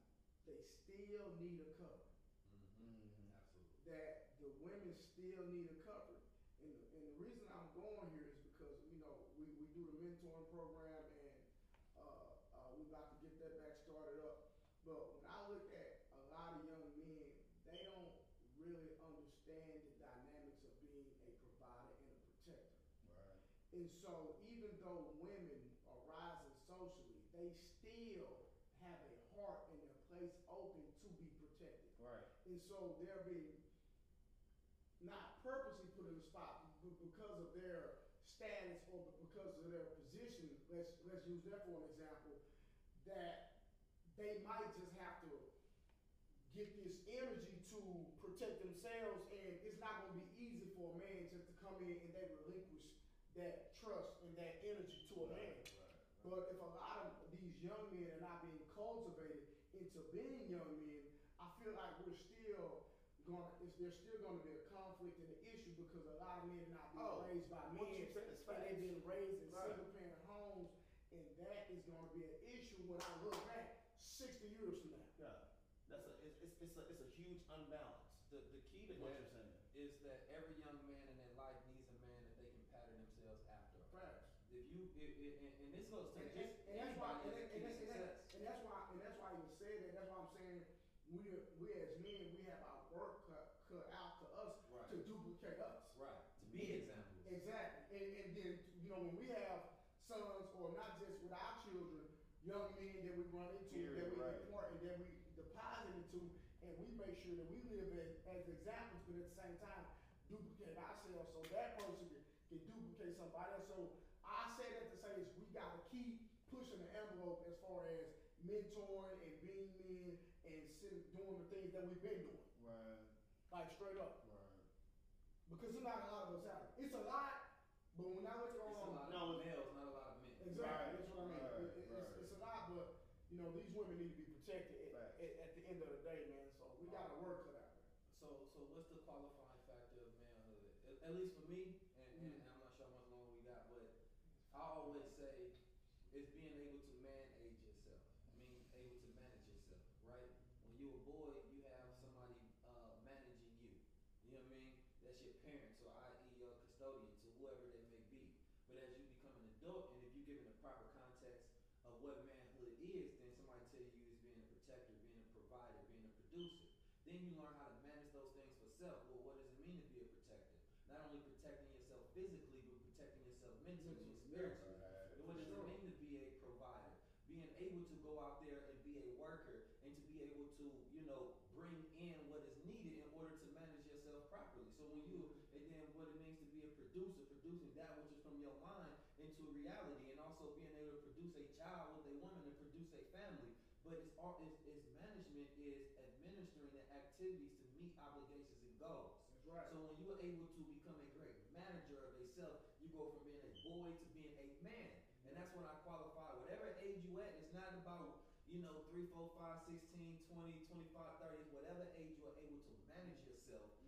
they still need a cover Mm-hmm. Absolutely. that the women still need a covering. And the, and the reason I'm going here is because, you know, we, we do the mentoring program and uh, uh, we about to get that back started up. But when I look at a lot of young men, they don't really understand the dynamics of being a provider and a protector. Right. And so even though women are rising socially, they still have a heart and a place open to be protected. Right. And so they're being not purposely put in the spot, because of their status or because of their position, let's let's use that for an example, that they might just have to get this energy to protect themselves and it's not gonna be easy for a man just to come in and they relinquish that trust and that energy to a man. But if a lot of these young men are not being cultivated into being young men, I feel like we're still gonna, it's, there's still gonna be a conflict and an issue because a lot of men are not being Oh, raised by men. you and they've been raised in Right. single parent homes, and that is gonna be an issue when I look back sixty years from now. Yeah. That's a it's, it's, it's a it's a huge unbalance. The, the key to What that you're saying. is that every young man in their life needs a man that they can pattern themselves after. Facts. If you, if, if, and, and this goes to And, just and, and that's why, and, anybody and, that's and, key to and, success. and that's why, and that's why I even said that. That's why I'm saying we we as men we have our work cut cut out to us Right. to duplicate us. Right. To be examples. Exactly. And, and then you know when we have sons or not just with our children, young men that we run into, Period, that we right. impart and that we deposit into, and we make sure that we live as, as examples, but at the same time duplicate ourselves so that person can, can duplicate somebody else. So I say that to say is we gotta keep pushing the envelope as far as mentoring and being men and sitting, doing the things that we've been doing, Right. like straight up. Right. Because there's not a lot of us out there. It's a lot, but when I look It's a on lot No, of males, not a lot of men. Exactly, Right, that's what I mean. right, It- it- it's, right. it's a lot, but you know these women need to be protected at, Facts. at, at the end of the day, man. So we got to work cut out, man. So, so what's the qualifying factor of manhood? At, least for me, and, and Mm. I'm not sure how much longer we got, but I always say is being able to manage yourself. I mean, able to manage yourself, right? When you're a boy, you have somebody uh, managing you. You know what I mean? That's your parents, or i.e. your custodians, or whoever they may be. But as you become an adult, and if you give it a proper context of what manhood is, then somebody tell you is being a protector, being a provider, being a producer. Then you learn how to manage those things for self. Well, what does produce producing that which is from your mind into reality, and also being able to produce a child with a woman and produce a family. But its, its, its management is administering the activities to meet obligations and goals. That's right. So when you are able to become a great manager of yourself, you go from being a boy to being a man. And that's when I qualify. Whatever age you at, it's not about, you know, 3, 4, 5, 16, 20, 25, 30, whatever age you are able to manage yourself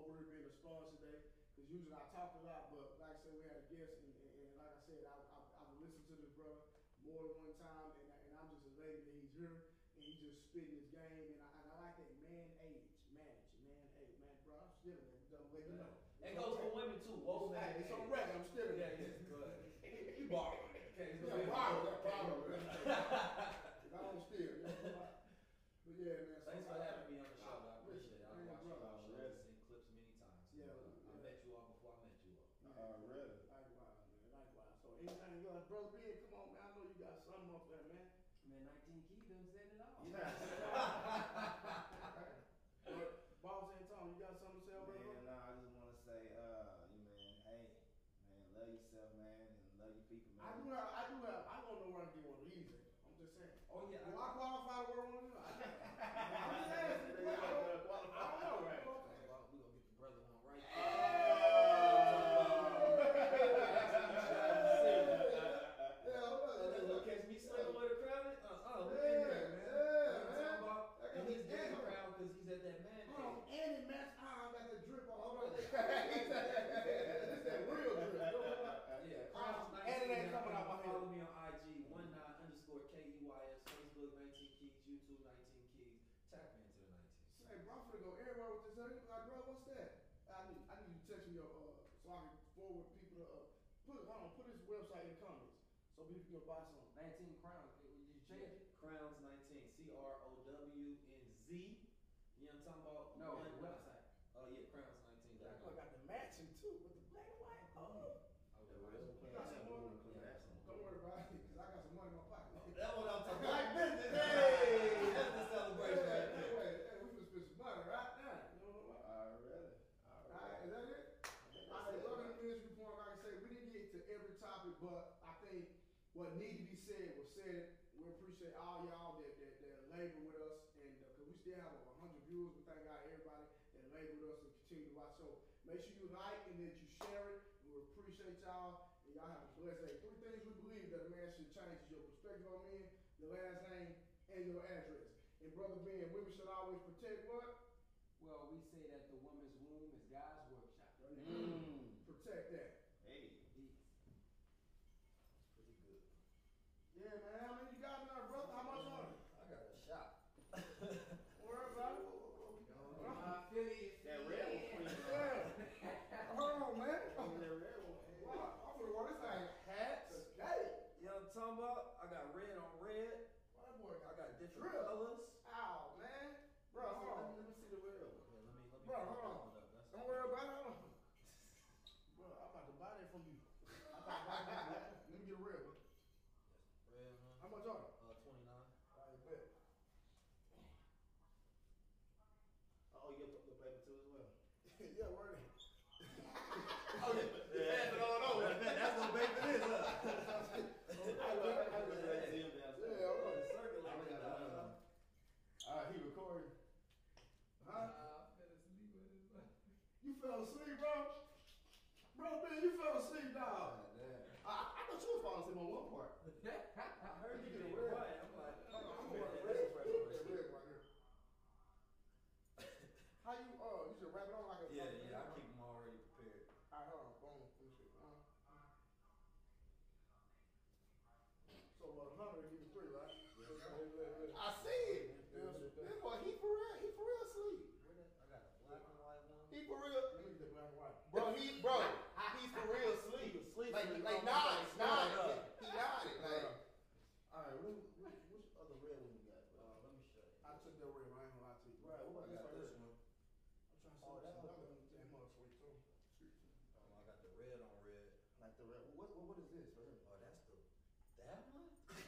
on word being a sponsor today because usually I talk a lot, but like I said, we had a guest, and, and, and like I said, I, I, have listened to this brother more than one time, and, and I'm just elated that he's here, and he's just spitting his game, and I, and I like that man age, manage, man age, man, bro, I'm still there, done waking up. It goes what needed to be said was said. We appreciate all y'all that, that, that labor with us, and because uh, we still have over 100 viewers. We thank God everybody that labor with us and continue to watch. So make sure you like and that you share it. We appreciate y'all, and y'all have a blessed day. Three things we believe that a man should change is your perspective on men, your last name, and your address. And brother Ben, women should always protect what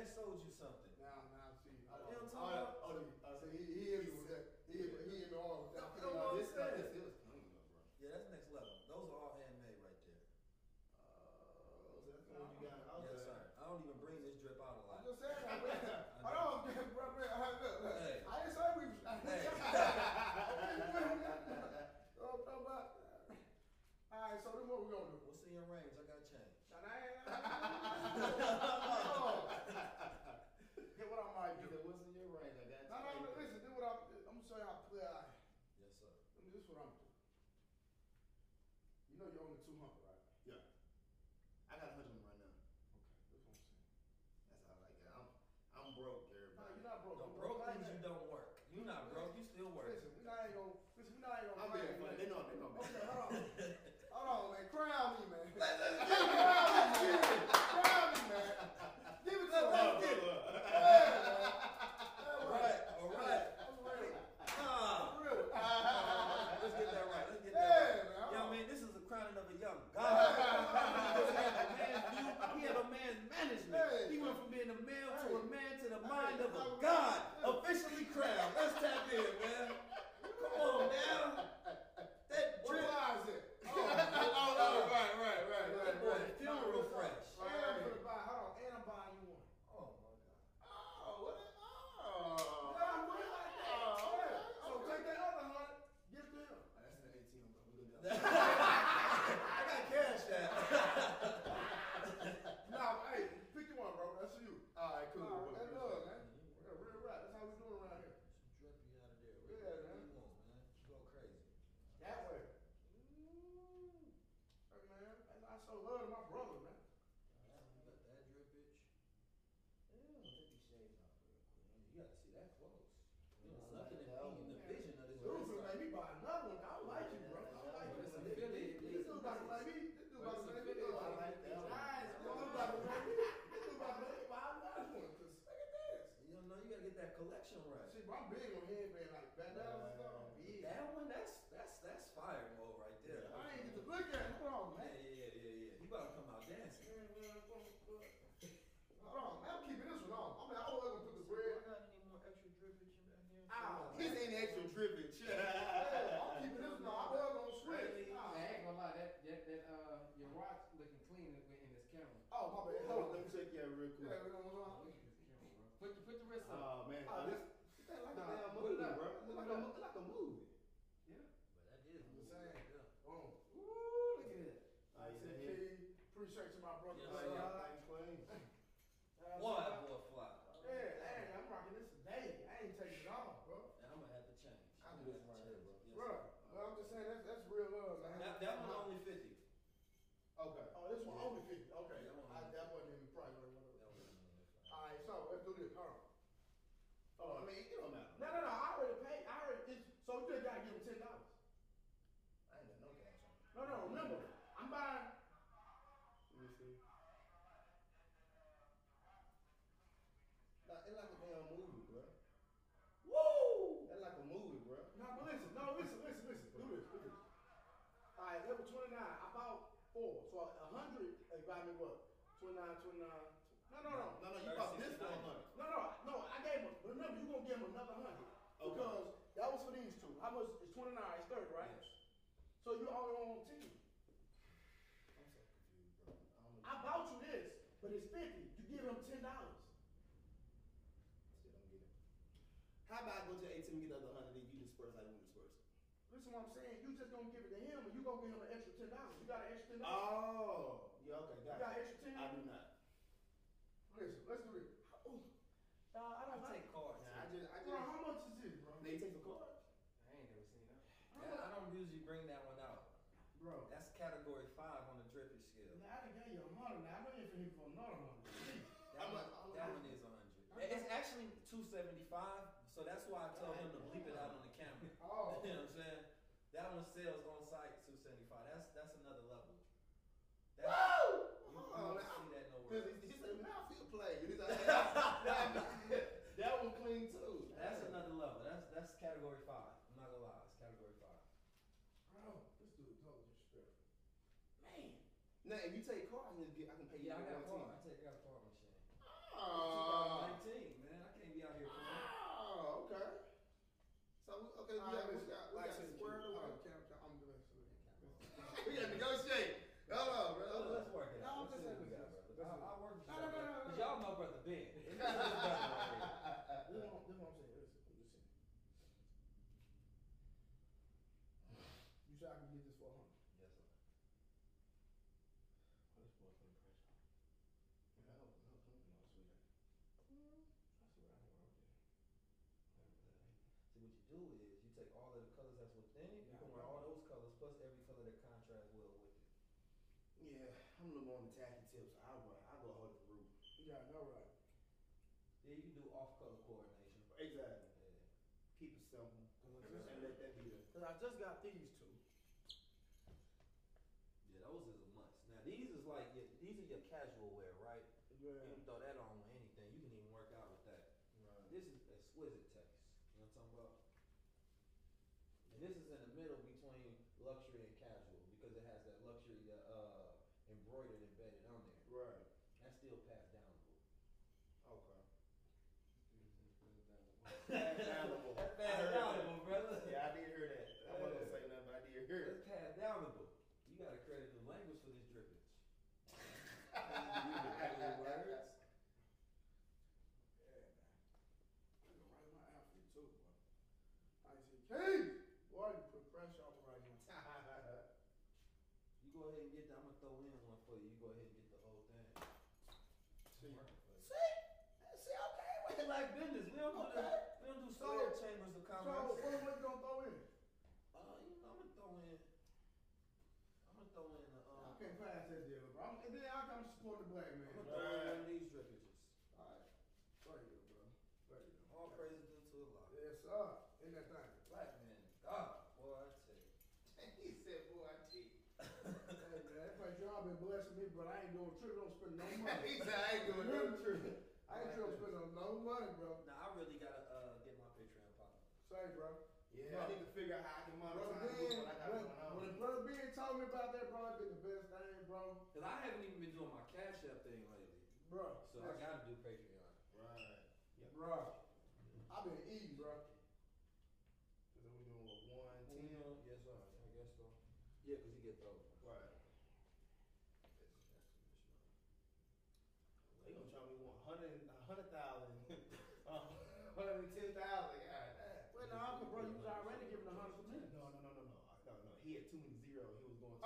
somebody sold you something. So you're on your own team. I'm so confused, bro. I, I bought you this, but it's 50. You give him ten dollars. Still don't get it. How about I go to the ATM and get another hundred and you disperse like we disperse? Listen what I'm saying, you just gonna give it to him and you gonna give him an extra ten dollars. You got an extra ten dollars. Oh, 275, so that's why I told him to bleep it out on the camera. Oh. you know what I'm saying? That one sells on site 275. That's that's another level. That's, Woo! You, you oh, don't see that nowhere. He, he said, "Now feel that one clean too. That's another level. That's that's category five. I'm not gonna lie, it's category five. Bro, this dude told you straight. Man. Now, if you take car, I can, I can pay you. Yeah, I got car. do is you take all of the colors that's within it, you can wear all those colors plus every color that contrasts well with it. Yeah, I'm a little more on the tacky tips. I run, I go hard the root. Yeah, no right. Yeah, you can do off color coordination. Exactly. Yeah. Keep it simple. and let that be. Cause I just got me about that, bro. It's been the best thing, bro. Cause I haven't even been doing my cash app thing lately, bro. So I gotta do Patreon. Right. Yeah. Bro,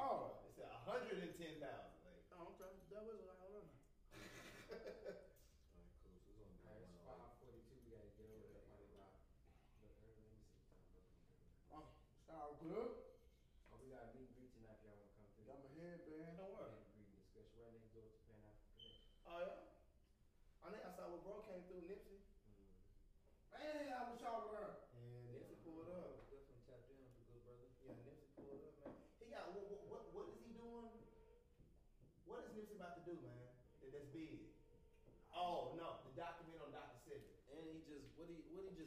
Oh,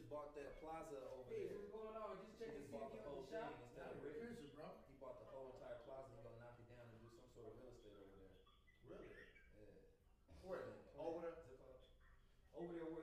just bought that plaza over Hey, there. what's going on? Just checking He see bought the whole in the thing shop. instead of renting. Here's it, bro. He bought the whole entire plaza. He's gonna knock it down and do some sort of real estate over there. Really? Yeah. Where? Over there. Over there where